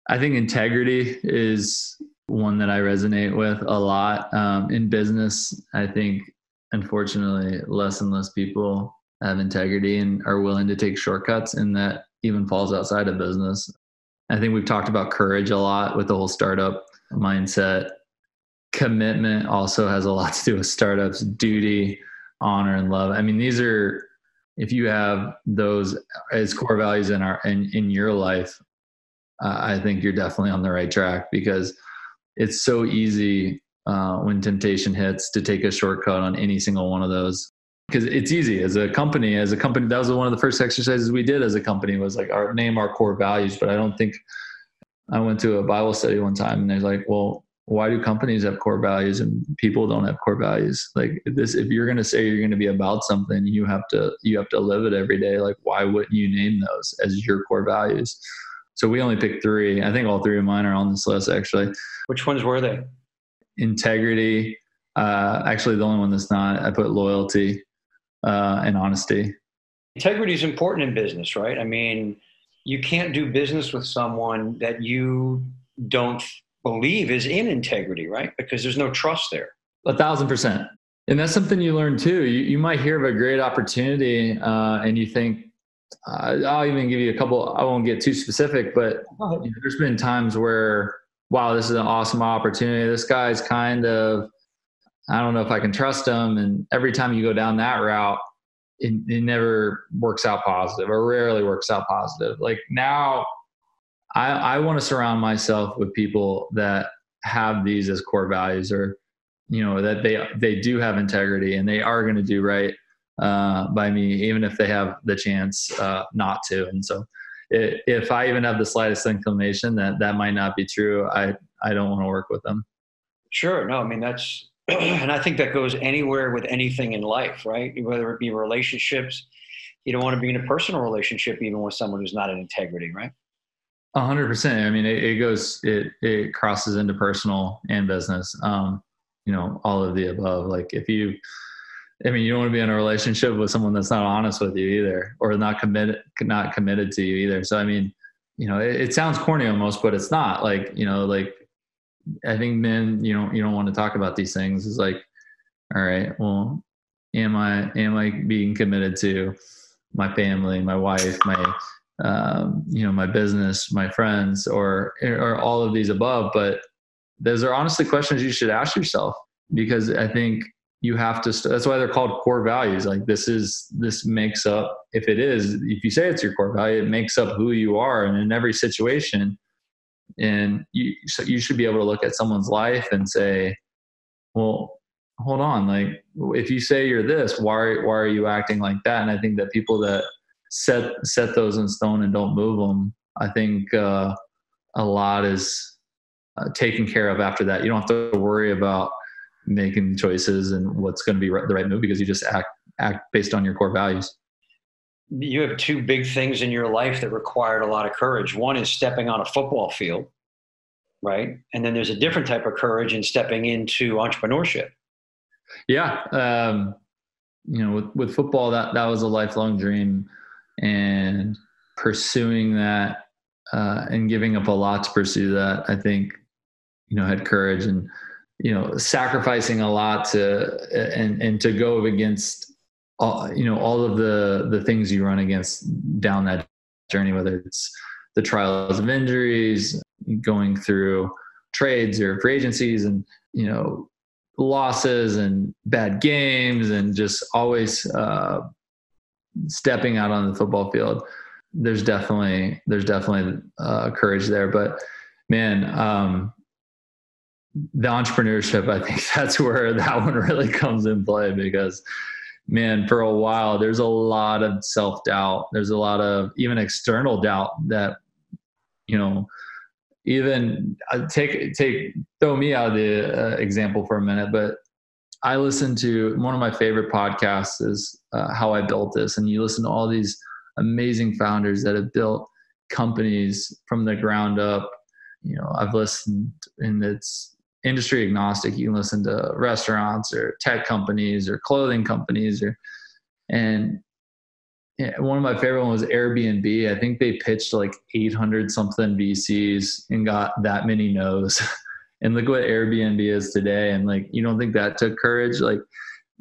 I think integrity is one that I resonate with a lot. Um, in business, I think, unfortunately, less and less people have integrity and are willing to take shortcuts, and that even falls outside of business. I think we've talked about courage a lot with the whole startup mindset. Commitment also has a lot to do with startups, duty, honor, and love. I mean, these are if you have those as core values in our in, in your life, uh, I think you're definitely on the right track because it's so easy uh, when temptation hits to take a shortcut on any single one of those. Because it's easy. As a company as a company that was one of the first exercises we did as a company was like our name our core values. But i don't think i went to a bible study one time and they're like well why do companies have core values and people don't have core values? Like this if you're going to say you're going to be about something you have to you have to live it every day. Like why wouldn't you name those as your core values? So we only picked three. I think all three of mine are on this list actually. Which ones were they? Integrity uh, actually the only one that's not. I put loyalty uh, and honesty. Integrity is important in business, right? I mean, you can't do business with someone that you don't believe is in integrity, right? Because there's no trust there. A thousand percent. And that's something you learn too. You, you might hear of a great opportunity uh, and you think, uh, I'll even give you a couple, I won't get too specific, but you know, there's been times where, wow, this is an awesome opportunity. This guy's kind of I don't know if I can trust him. And every time you go down that route, it, it never works out positive or rarely works out positive. Like now, I, I want to surround myself with people that have these as core values or, you know, that they, they do have integrity and they are going to do right uh, by me, even if they have the chance uh, not to. And so it, if I even have the slightest inclination that that might not be true, I, I don't want to work with them. Sure. No, I mean, that's, and I think that goes anywhere with anything in life, right? Whether it be relationships, you don't want to be in a personal relationship even with someone who's not in integrity, right? A hundred percent. I mean, it, it, goes, it it crosses into personal and business. Um, you know, all of the above. Like if you, I mean, you don't want to be in a relationship with someone that's not honest with you either, or not committed, not committed to you either. So I mean, you know, it, it sounds corny almost, but it's not. Like you know, like I think men, you know, you don't want to talk about these things. It's like, all right, well, am I am I being committed to my family, my wife, my um, you know, my business, my friends, or or all of these above? But those are honestly questions you should ask yourself because I think you have to. St- that's why they're called core values. Like this is this makes up. If it is, if you say it's your core value, it makes up who you are, and in every situation and you so you should be able to look at someone's life and say well hold on like if you say you're this why why are you acting like that and i think that people that set set those in stone and don't move them i think uh, a lot is uh, taken care of after that you don't have to worry about making choices and what's going to be the right move because you just act act based on your core values you have two big things in your life that required a lot of courage. One is stepping on a football field, right? And then there's a different type of courage in stepping into entrepreneurship. Yeah. Um, you know, with, with football, that, that was a lifelong dream and pursuing that uh, and giving up a lot to pursue that, I think, you know, had courage and, you know, sacrificing a lot to, and, and to go against all, you know, all of the, the things you run against down that journey, whether it's the trials of injuries, going through trades or free agencies and, you know, losses and bad games and just always, uh, stepping out on the football field there's definitely there's definitely uh, courage there. But man um, the entrepreneurship i think that's where that one really comes in play because man for a while there's a lot of self-doubt. There's a lot of even external doubt that you know even uh, take take throw me out of the uh, example for a minute but i listen to one of my favorite podcasts is uh, how i built this and you listen to all these amazing founders that have built companies from the ground up. You know, I've listened and it's industry agnostic. You can listen to restaurants or tech companies or clothing companies or and one of my favorite ones was Airbnb. I think they pitched like 800 something VCs and got that many no's. and look what Airbnb is today. And like, you don't think that took courage? Like,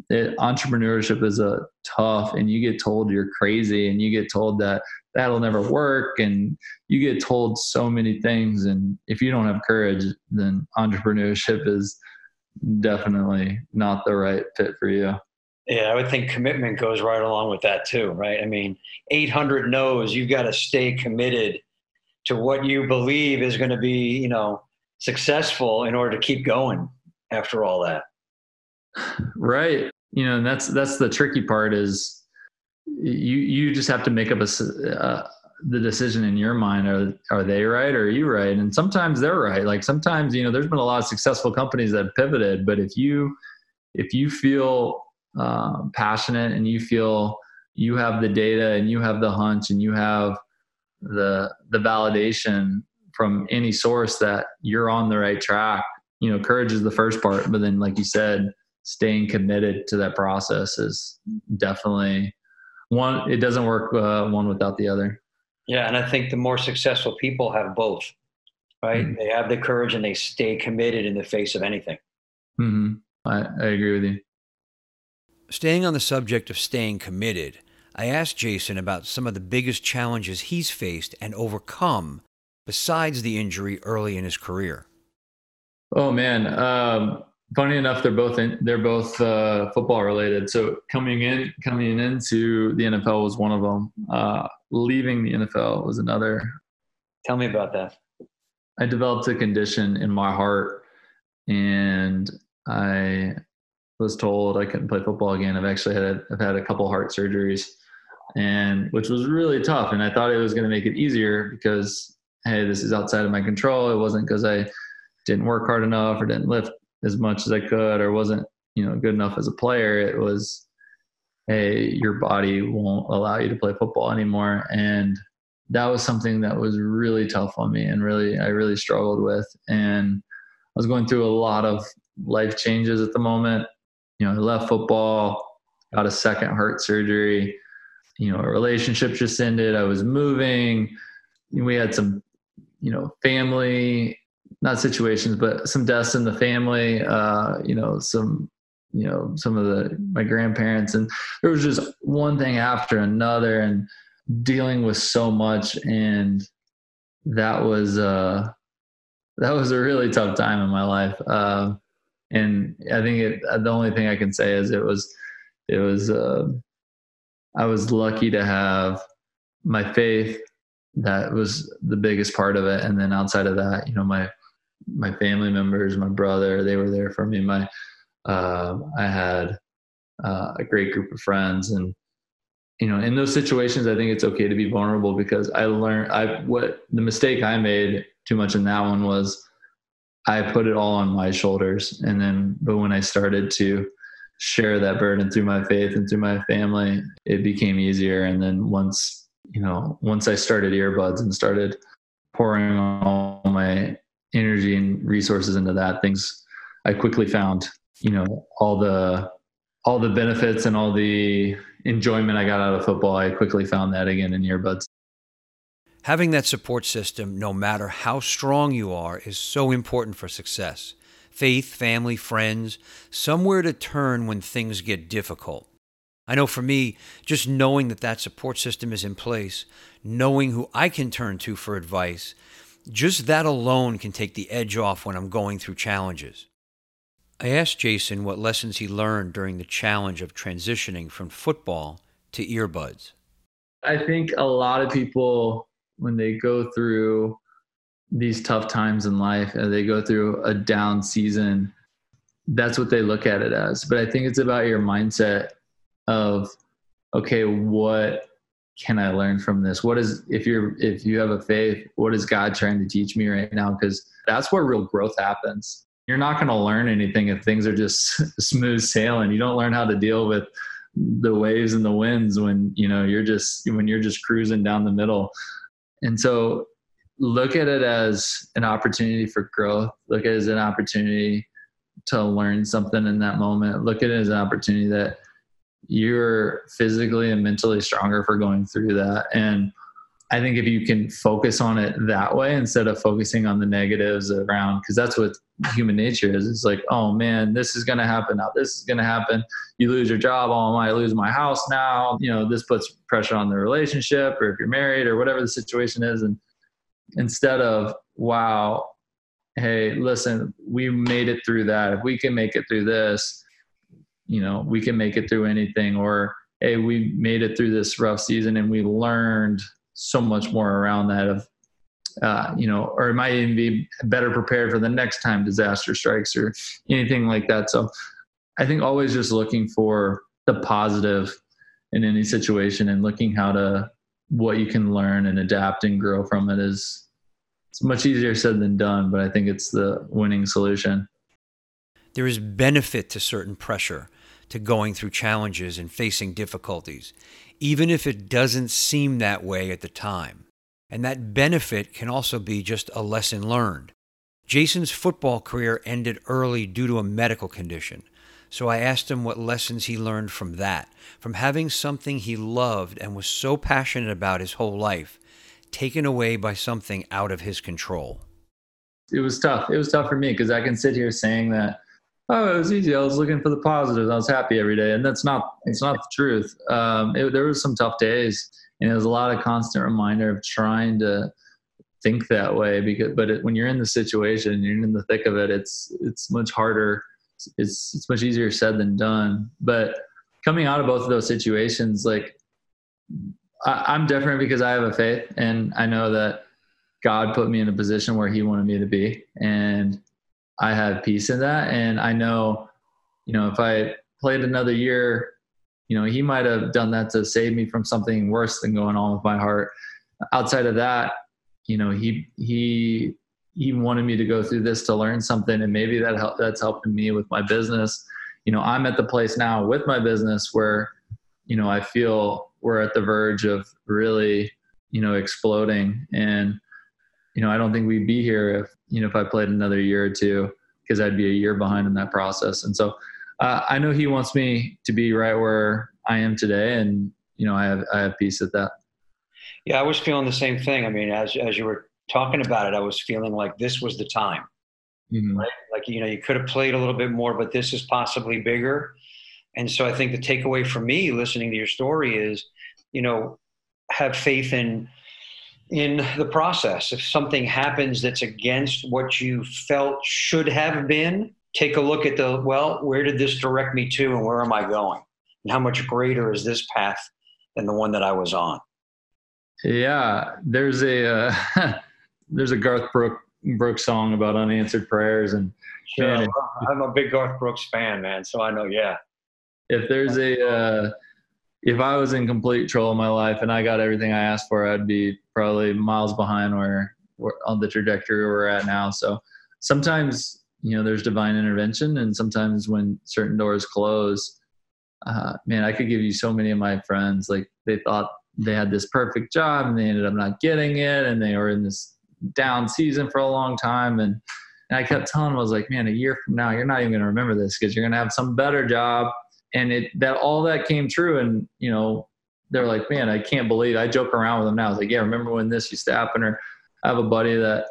it, entrepreneurship is a tough and you get told you're crazy and you get told that that'll never work and you get told so many things and if you don't have courage then entrepreneurship is definitely not the right fit for you yeah i would think commitment goes right along with that too right i mean 800 no's you've got to stay committed to what you believe is going to be you know successful in order to keep going after all that. Right. You know, and that's that's the tricky part is you you just have to make up a uh, the decision in your mind are are they right or are you right? And sometimes they're right. Like sometimes you know there's been a lot of successful companies that pivoted but if you if you feel uh, passionate and you feel you have the data and you have the hunch and you have the the validation from any source that you're on the right track you know courage is the first part but then like you said staying committed to that process is definitely one it doesn't work uh, one without the other yeah and i think the more successful people have both right mm-hmm. they have the courage and they stay committed in the face of anything mm-hmm. I, I agree with you staying on the subject of staying committed i asked jason about some of the biggest challenges he's faced and overcome besides the injury early in his career oh man um, funny enough, they're both in, they're both uh, football related. So coming in coming into the NFL was one of them. Uh, leaving the NFL was another. Tell me about that. I developed a condition in my heart, and I was told I couldn't play football again. I've actually had I've had a couple heart surgeries, and which was really tough. And I thought it was going to make it easier because hey, this is outside of my control. It wasn't because I didn't work hard enough or didn't lift as much as I could or wasn't, you know, good enough as a player. It was, hey, your body won't allow you to play football anymore. And that was something that was really tough on me and really, I really struggled with. And I was going through a lot of life changes at the moment. You know, I left football, got a second heart surgery. You know, a relationship just ended. I was moving. We had some, you know, family not situations, but some deaths in the family. Uh, you know, some you know some of the my grandparents, and there was just one thing after another, and dealing with so much, and that was uh, that was a really tough time in my life. Uh, and I think it, the only thing I can say is it was it was uh, I was lucky to have my faith that was the biggest part of it and then outside of that you know my my family members, my brother, they were there for me. My, uh, I had uh, a great group of friends, and you know, in those situations, I think it's okay to be vulnerable because I learned. I what the mistake I made too much in that one was I put it all on my shoulders, and then but when I started to share that burden through my faith and through my family, it became easier. And then once you know, once I started EarBuds and started pouring all my energy and resources into that things i quickly found you know all the all the benefits and all the enjoyment i got out of football i quickly found that again in EarBuds Having that support system, no matter how strong you are, is so important for success. Faith, family, friends, somewhere to turn when things get difficult. I know for me, just knowing that that support system is in place, knowing who I can turn to for advice, just that alone can take the edge off when I'm going through challenges. I asked Jason what lessons he learned during the challenge of transitioning from football to EarBuds. I think a lot of people when they go through these tough times in life and they go through a down season that's what they look at it as but i think it's about your mindset of okay what can i learn from this? What is if you're if you have a faith what is god trying to teach me right now? Because that's where real growth happens. You're not going to learn anything if things are just smooth sailing. You don't learn how to deal with the waves and the winds when you know you're just when you're just cruising down the middle. And so look at it as an opportunity for growth. Look at it as an opportunity to learn something in that moment. Look at it as an opportunity that you're physically and mentally stronger for going through that. And I think if you can focus on it that way instead of focusing on the negatives around, because that's what human nature is. It's like, oh man, this is going to happen. Now this is going to happen. You lose your job. Oh, I lose my house now. You know, this puts pressure on the relationship or if you're married or whatever the situation is. And instead of, wow, hey, listen, we made it through that. If we can make it through this, you know, we can make it through anything. Or, hey, we made it through this rough season and we learned so much more around that of uh, you know, or it might even be better prepared for the next time disaster strikes or anything like that. So I think always just looking for the positive in any situation and looking how to what you can learn and adapt and grow from it is it's much easier said than done, but I think it's the winning solution. There is benefit to certain pressure, to going through challenges and facing difficulties even if it doesn't seem that way at the time. And that benefit can also be just a lesson learned. Jason's football career ended early due to a medical condition. So I asked him what lessons he learned from that, from having something he loved and was so passionate about his whole life, taken away by something out of his control. It was tough. It was tough for me because I can sit here saying that oh, it was easy. I was looking for the positives. I was happy every day, and that's not it's not the truth. Um, it, there was some tough days, and it was a lot of constant reminder of trying to think that way. Because, but it, when you're in the situation, you're in the thick of it. It's it's much harder. It's it's much easier said than done. But coming out of both of those situations, like I, I'm different because I have a faith, and I know that God put me in a position where He wanted me to be, and I have peace in that. And I know, you know, if I played another year, you know, he might have done that to save me from something worse than going on with my heart. Outside of that, you know, he he he wanted me to go through this to learn something, and maybe that help, that's helping me with my business. You know, I'm at the place now with my business where, you know, I feel we're at the verge of really, you know, exploding, and you know, I don't think we'd be here if, you know, if I played another year or two because I'd be a year behind in that process. And so uh, I know he wants me to be right where I am today. And, you know, I have, I have peace at that. Yeah, I was feeling the same thing. I mean, as, as you were talking about it, I was feeling like this was the time, mm-hmm. right? Like, you know, you could have played a little bit more, but this is possibly bigger. And so I think the takeaway for me listening to your story is, you know, have faith in, in the process. If something happens that's against what you felt should have been, take a look at the well, where did this direct me to and where am I going? And how much greater is this path than the one that I was on? Yeah, there's a uh, there's a Garth Brooks, Brooks song about unanswered prayers and sure, I'm a big Garth Brooks fan, man, so I know, yeah. If there's a uh, if I was in complete control of my life and I got everything I asked for, I'd be probably miles behind where, where on the trajectory we're at now. So sometimes, you know, there's divine intervention, and sometimes when certain doors close, uh, man, I could give you so many of my friends like they thought they had this perfect job and they ended up not getting it, and they were in this down season for a long time, and and I kept telling them, I was like, man, a year from now, you're not even going to remember this because you're going to have some better job and it that all that came true and you know they're like, man, I can't believe I joke around with them now. I was like, yeah, remember when this used to happen? Or I have a buddy that,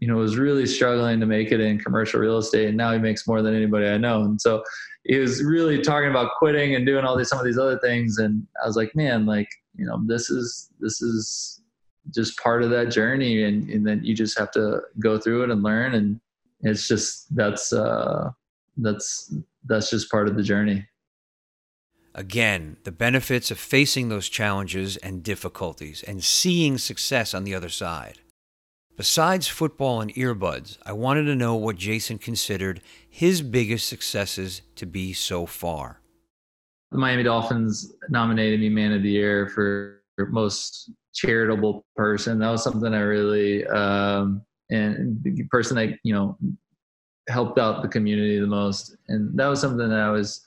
you know, was really struggling to make it in commercial real estate and now he makes more than anybody I know. And so he was really talking about quitting and doing all these, some of these other things. And I was like, man, like, you know, this is, this is just part of that journey. And, and then you just have to go through it and learn. And it's just, that's, uh, that's, that's just part of the journey. Again, the benefits of facing those challenges and difficulties and seeing success on the other side. Besides football and EarBuds, I wanted to know what Jason considered his biggest successes to be so far. The Miami Dolphins nominated me Man of the Year for most charitable person. That was something I really um, and the person that you know helped out the community the most, and that was something that I was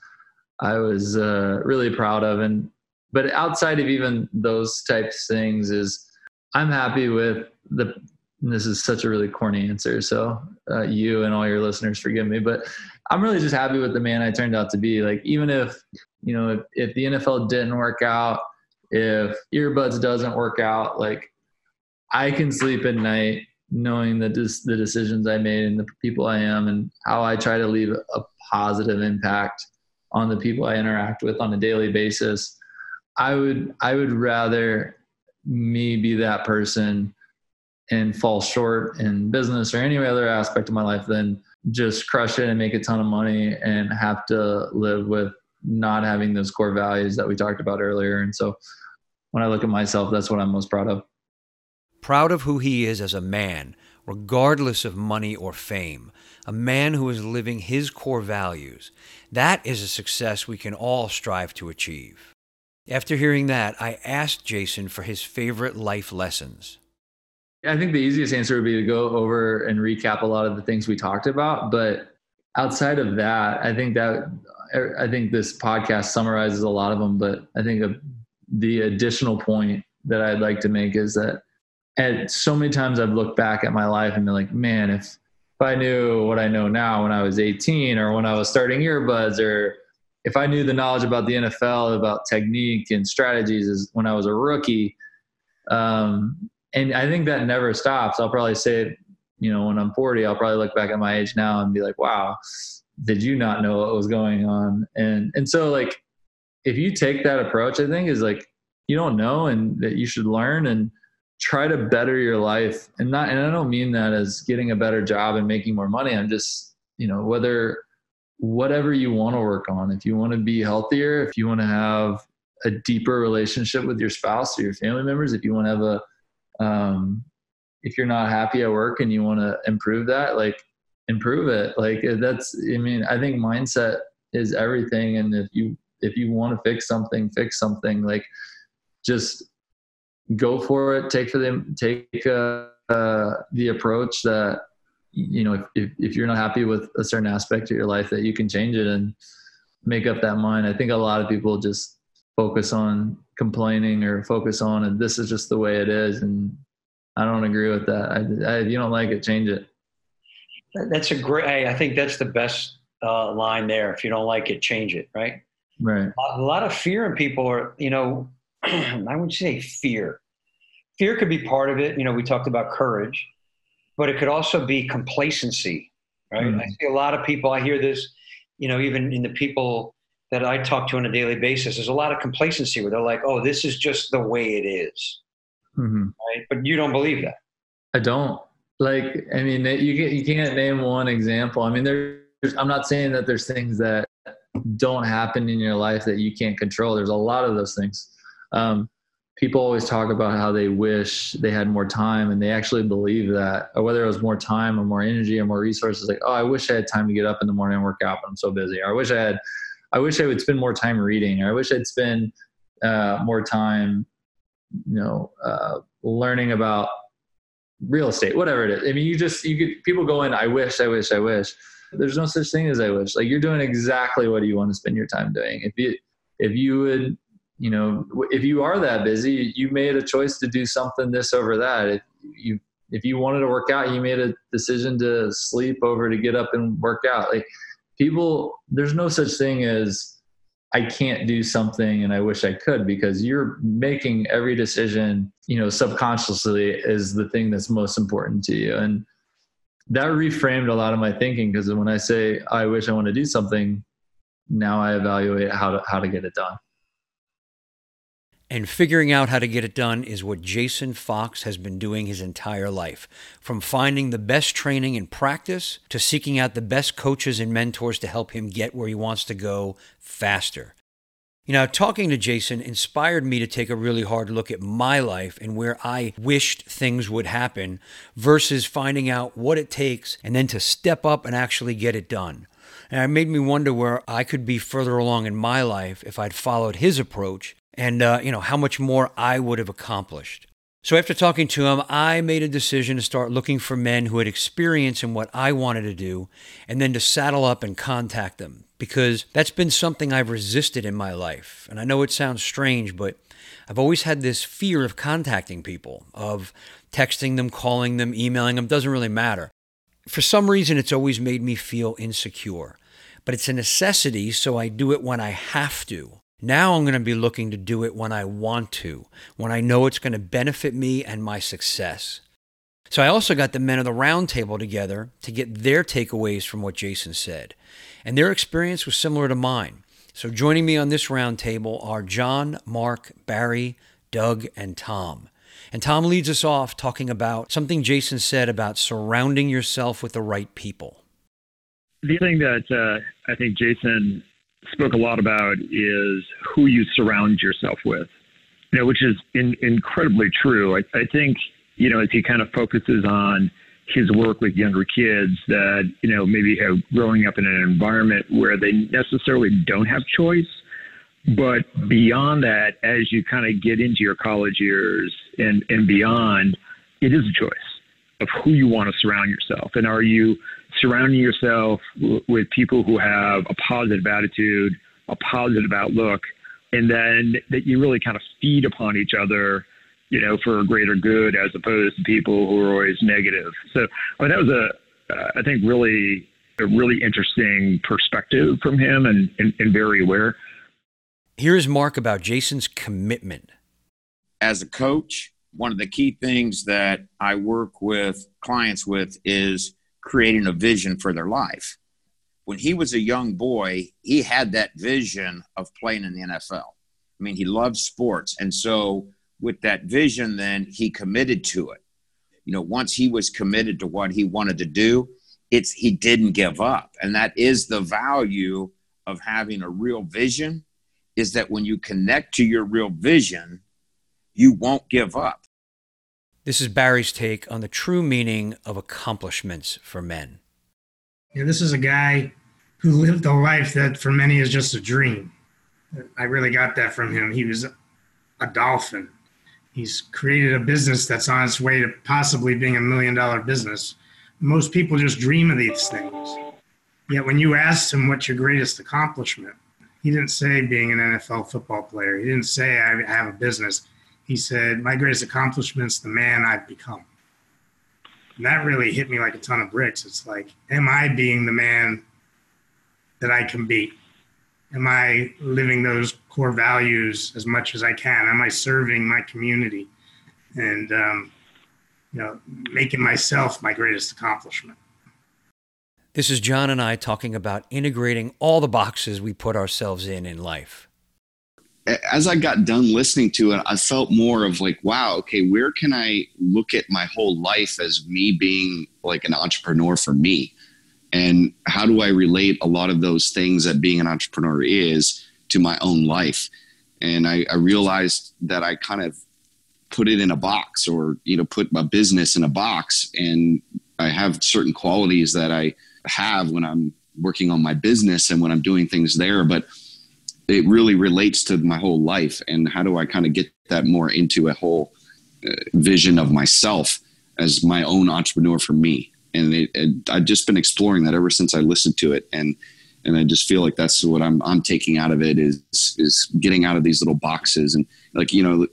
I was uh, really proud of. And but outside of even those types of things, is I'm happy with the. this is such a really corny answer, so uh, you and all your listeners forgive me, but I'm really just happy with the man I turned out to be. Like even if you know if, if the NFL didn't work out, if EarBuds doesn't work out, like I can sleep at night knowing that this, the decisions I made and the people I am and how I try to leave a positive impact on the people I interact with on a daily basis. I would I would rather me be that person and fall short in business or any other aspect of my life than just crush it and make a ton of money and have to live with not having those core values that we talked about earlier. And so when I look at myself, that's what I'm most proud of. Proud of who he is as a man, regardless of money or fame a man who is living his core values. That is a success we can all strive to achieve. After hearing that, I asked Jason for his favorite life lessons. I think the easiest answer would be to go over and recap a lot of the things we talked about. But outside of that, I think that I think this podcast summarizes a lot of them. But I think the additional point that I'd like to make is that at so many times I've looked back at my life and been like, man, if if I knew what I know now when I was 18 or when I was starting EarBuds or if I knew the knowledge about the NFL, about technique and strategies is when I was a rookie. Um, and I think that never stops. I'll probably say, you know, when I'm 40, I'll probably look back at my age now and be like, wow, did you not know what was going on? And, and so like, if you take that approach, I think is like, you don't know and that you should learn and, try to better your life. And not and i don't mean that as getting a better job and making more money. I'm just you know whether whatever you want to work on. If you want to be healthier if you want to have a deeper relationship with your spouse or your family members if you want to have a um, if you're not happy at work and you want to improve that like improve it. Like that's i mean i think mindset is everything. And if you if you want to fix something fix something. Like just go for it. Take for them. Take uh, uh, the approach that you know if, if you're not happy with a certain aspect of your life that you can change it and make up that mind. I think a lot of people just focus on complaining or focus on and this is just the way it is and I don't agree with that. I, I, if you don't like it, change it. That's a great. I think that's the best uh, line there. If you don't like it, change it. Right. Right. A lot of fear in people are, you know, I would say fear. Fear could be part of it. You know, we talked about courage, but it could also be complacency, right? Mm-hmm. I see a lot of people, I hear this, you know, even in the people that I talk to on a daily basis, there's a lot of complacency where they're like, oh, this is just the way it is. Mm-hmm. Right? But you don't believe that. I don't. Like, I mean, you, get, you can't name one example. I mean, there's, I'm not saying that there's things that don't happen in your life that you can't control. There's a lot of those things. Um, people always talk about how they wish they had more time and they actually believe that or whether it was more time or more energy or more resources like oh i wish i had time to get up in the morning and work out but i'm so busy or i wish i had i wish i would spend more time reading or i wish i'd spend uh, more time you know uh, learning about real estate whatever it is. I mean you just you get people go in i wish i wish i wish. There's no such thing as i wish. Like you're doing exactly what you want to spend your time doing. If you if you would you know, if you are that busy, you made a choice to do something this over that. If you if you wanted to work out, you made a decision to sleep over to get up and work out. Like people, there's no such thing as I can't do something and I wish I could because you're making every decision, you know, subconsciously is the thing that's most important to you. And that reframed a lot of my thinking because when I say I wish I want to do something, now I evaluate how to how to get it done. And figuring out how to get it done is what Jason Fox has been doing his entire life. From finding the best training and practice to seeking out the best coaches and mentors to help him get where he wants to go faster. You know, talking to Jason inspired me to take a really hard look at my life and where I wished things would happen versus finding out what it takes and then to step up and actually get it done. And it made me wonder where I could be further along in my life if I'd followed his approach and uh, you know how much more I would have accomplished. So after talking to him, I made a decision to start looking for men who had experience in what I wanted to do, and then to saddle up and contact them because that's been something I've resisted in my life. And I know it sounds strange, but I've always had this fear of contacting people, of texting them, calling them, emailing them, doesn't really matter. For some reason, it's always made me feel insecure. But it's a necessity, so I do it when I have to. Now I'm going to be looking to do it when I want to, when I know it's going to benefit me and my success. So I also got the men of the roundtable together to get their takeaways from what Jason said. And their experience was similar to mine. So joining me on this roundtable are John, Mark, Barry, Doug, and Tom. And Tom leads us off talking about something Jason said about surrounding yourself with the right people. The thing that uh, I think Jason spoke a lot about is who you surround yourself with, you know, which is in, incredibly true. I, I think, you know, as he kind of focuses on his work with younger kids that, you know, maybe have growing up in an environment where they necessarily don't have choice. But beyond that, as you kind of get into your college years and, and beyond, it is a choice of who you want to surround yourself. And are you surrounding yourself w- with people who have a positive attitude, a positive outlook, and then that you really kind of feed upon each other, you know, for a greater good as opposed to people who are always negative. So I mean, that was a, uh, I think, really a really interesting perspective from him and, and, and very aware. Here's Mark about Jason's commitment. As a coach, one of the key things that I work with clients with is creating a vision for their life. When he was a young boy, he had that vision of playing in the NFL. I mean, he loved sports. And so, with that vision, then he committed to it. You know, once he was committed to what he wanted to do, it's he didn't give up. And that is the value of having a real vision is that when you connect to your real vision, you won't give up. This is Barry's take on the true meaning of accomplishments for men. Yeah, this is a guy who lived a life that for many is just a dream. I really got that from him. He was a dolphin. He's created a business that's on its way to possibly being a million dollar business. Most people just dream of these things. Yet when you asked him what's your greatest accomplishment, he didn't say being an NFL football player. He didn't say I have a business he said, My greatest accomplishment's the man I've become. And that really hit me like a ton of bricks. It's like, am I being the man that I can be? Am I living those core values as much as I can? Am I serving my community? And, um, you know, making myself my greatest accomplishment. This is John and I talking about integrating all the boxes we put ourselves in in life as I got done listening to it, I felt more of like, wow, okay, where can I look at my whole life as me being like an entrepreneur for me? And how do I relate a lot of those things that being an entrepreneur is to my own life? And I, I realized that I kind of put it in a box or, you know, put my business in a box. And I have certain qualities that I have when I'm working on my business and when I'm doing things there. But it really relates to my whole life and how do i kind of get that more into a whole uh, vision of myself as my own entrepreneur for me. And it, it, i've just been exploring that ever since i listened to it. And and i just feel like that's what i'm i'm taking out of it is is getting out of these little boxes. And like you know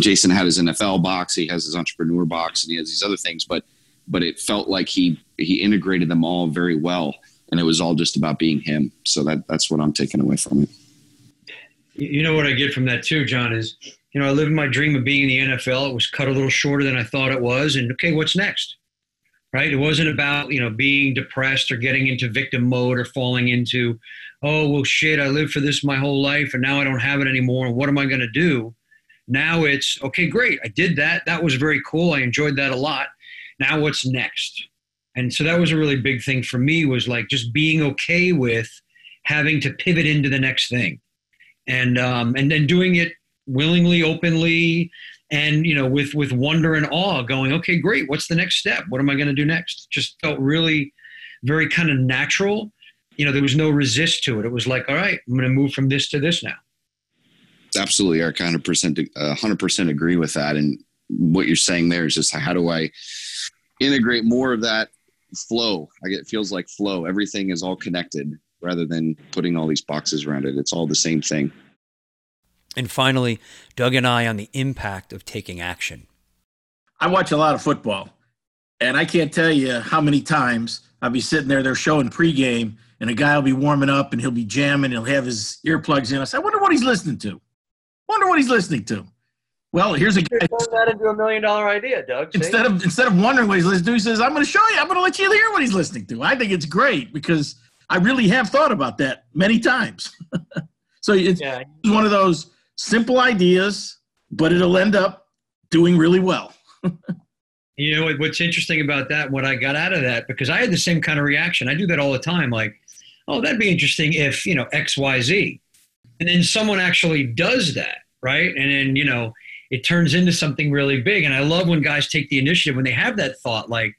jason had his nfl box he has his entrepreneur box and he has these other things but but it felt like he he integrated them all very well. And it was all just about being him. So that that's what i'm taking away from it You know what I get from that too, John, is you know, I lived my dream of being in the NFL. It was cut a little shorter than I thought it was. And okay, what's next? Right? It wasn't about, you know, being depressed or getting into victim mode or falling into, oh, well, shit, I lived for this my whole life and now I don't have it anymore. What am I going to do? Now it's, okay, great. I did that. That was very cool. I enjoyed that a lot. Now what's next? And so that was a really big thing for me was like just being okay with having to pivot into the next thing and um, and then doing it willingly, openly, and you know, with with wonder and awe, going, okay, great. What's the next step? What am I going to do next? Just felt really, very kind of natural. You know, there was no resist to it. It was like, all right, I'm going to move from this to this now. Absolutely, Eric. Hundred percent, hundred percent agree with that. And what you're saying there is just how do I integrate more of that flow? I get it feels like flow. Everything is all connected rather than putting all these boxes around it. It's all the same thing. And finally, Doug and I on the impact of taking action. I watch a lot of football, and I can't tell you how many times I'll be sitting there, they're showing pregame, and a guy will be warming up and he'll be jamming, he'll have his earplugs in. I say, I wonder what he's listening to. Wonder what he's listening to. Well, here's a guy. Turn that into a million dollar idea, Doug. Instead of instead of wondering what he's listening to, he says, "I'm going to show you. I'm going to let you hear what he's listening to." I think it's great because I really have thought about that many times. so it's yeah. one of those simple ideas, but it'll end up doing really well. you know what's interesting about that? What I got out of that because I had the same kind of reaction. I do that all the time. Like, oh, that'd be interesting if you know X, Y, Z, and then someone actually does that, right? And then you know it turns into something really big. And I love when guys take the initiative when they have that thought, like,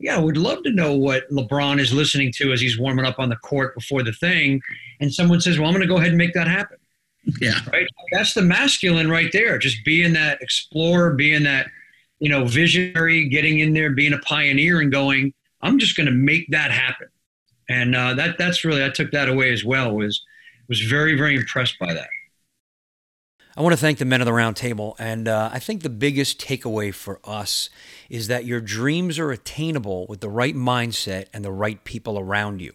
yeah, I would love to know what LeBron is listening to as he's warming up on the court before the thing. And someone says, well, I'm going to go ahead and make that happen. Yeah. Right. That's the masculine right there. Just being that explorer, being that, you know, visionary, getting in there, being a pioneer and going, I'm just going to make that happen. And uh, that that's really, I took that away as well, was, was very, very impressed by that. I want to thank the men of the round table. And uh, I think the biggest takeaway for us is that your dreams are attainable with the right mindset and the right people around you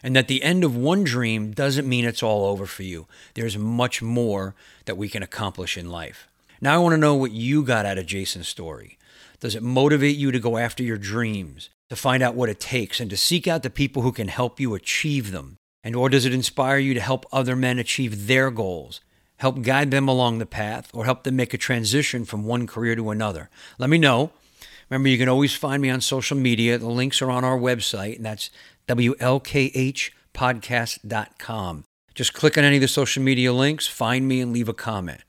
and that the end of one dream doesn't mean it's all over for you. There's much more that we can accomplish in life. Now, I want to know what you got out of Jason's story. Does it motivate you to go after your dreams, to find out what it takes, and to seek out the people who can help you achieve them? And or does it inspire you to help other men achieve their goals, help guide them along the path, or help them make a transition from one career to another? Let me know. Remember, you can always find me on social media. The links are on our website, and that's WLKHpodcast.com. Just click on any of the social media links, find me, and leave a comment.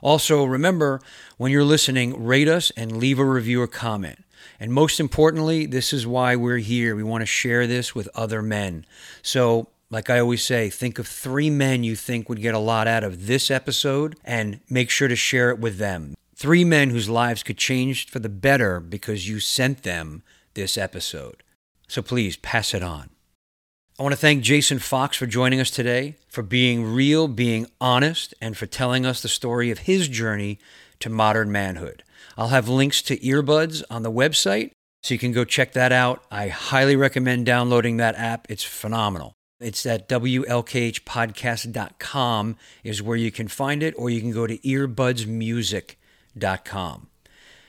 Also, remember when you're listening, rate us and leave a review or comment. And most importantly, this is why we're here. We want to share this with other men. So, like I always say, think of three men you think would get a lot out of this episode and make sure to share it with them. Three men whose lives could change for the better because you sent them this episode. So please pass it on. I want to thank Jason Fox for joining us today, for being real, being honest, and for telling us the story of his journey to modern manhood. I'll have links to EarBuds on the website, so you can go check that out. I highly recommend downloading that app. It's phenomenal. It's at WLKHpodcast.com is where you can find it, or you can go to earbudsmusic.com.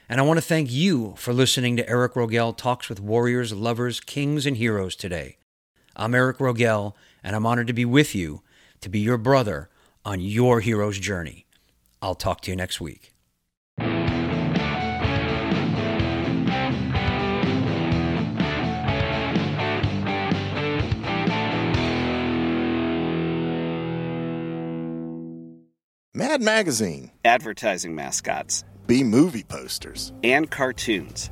And I want to thank you for listening to Eric Rogell Talks with Warriors, Lovers, Kings, and Heroes today. I'm Eric Rogell, and I'm honored to be with you, to be your brother on your hero's journey. I'll talk to you next week. Mad Magazine. Advertising mascots. B movie posters. And cartoons.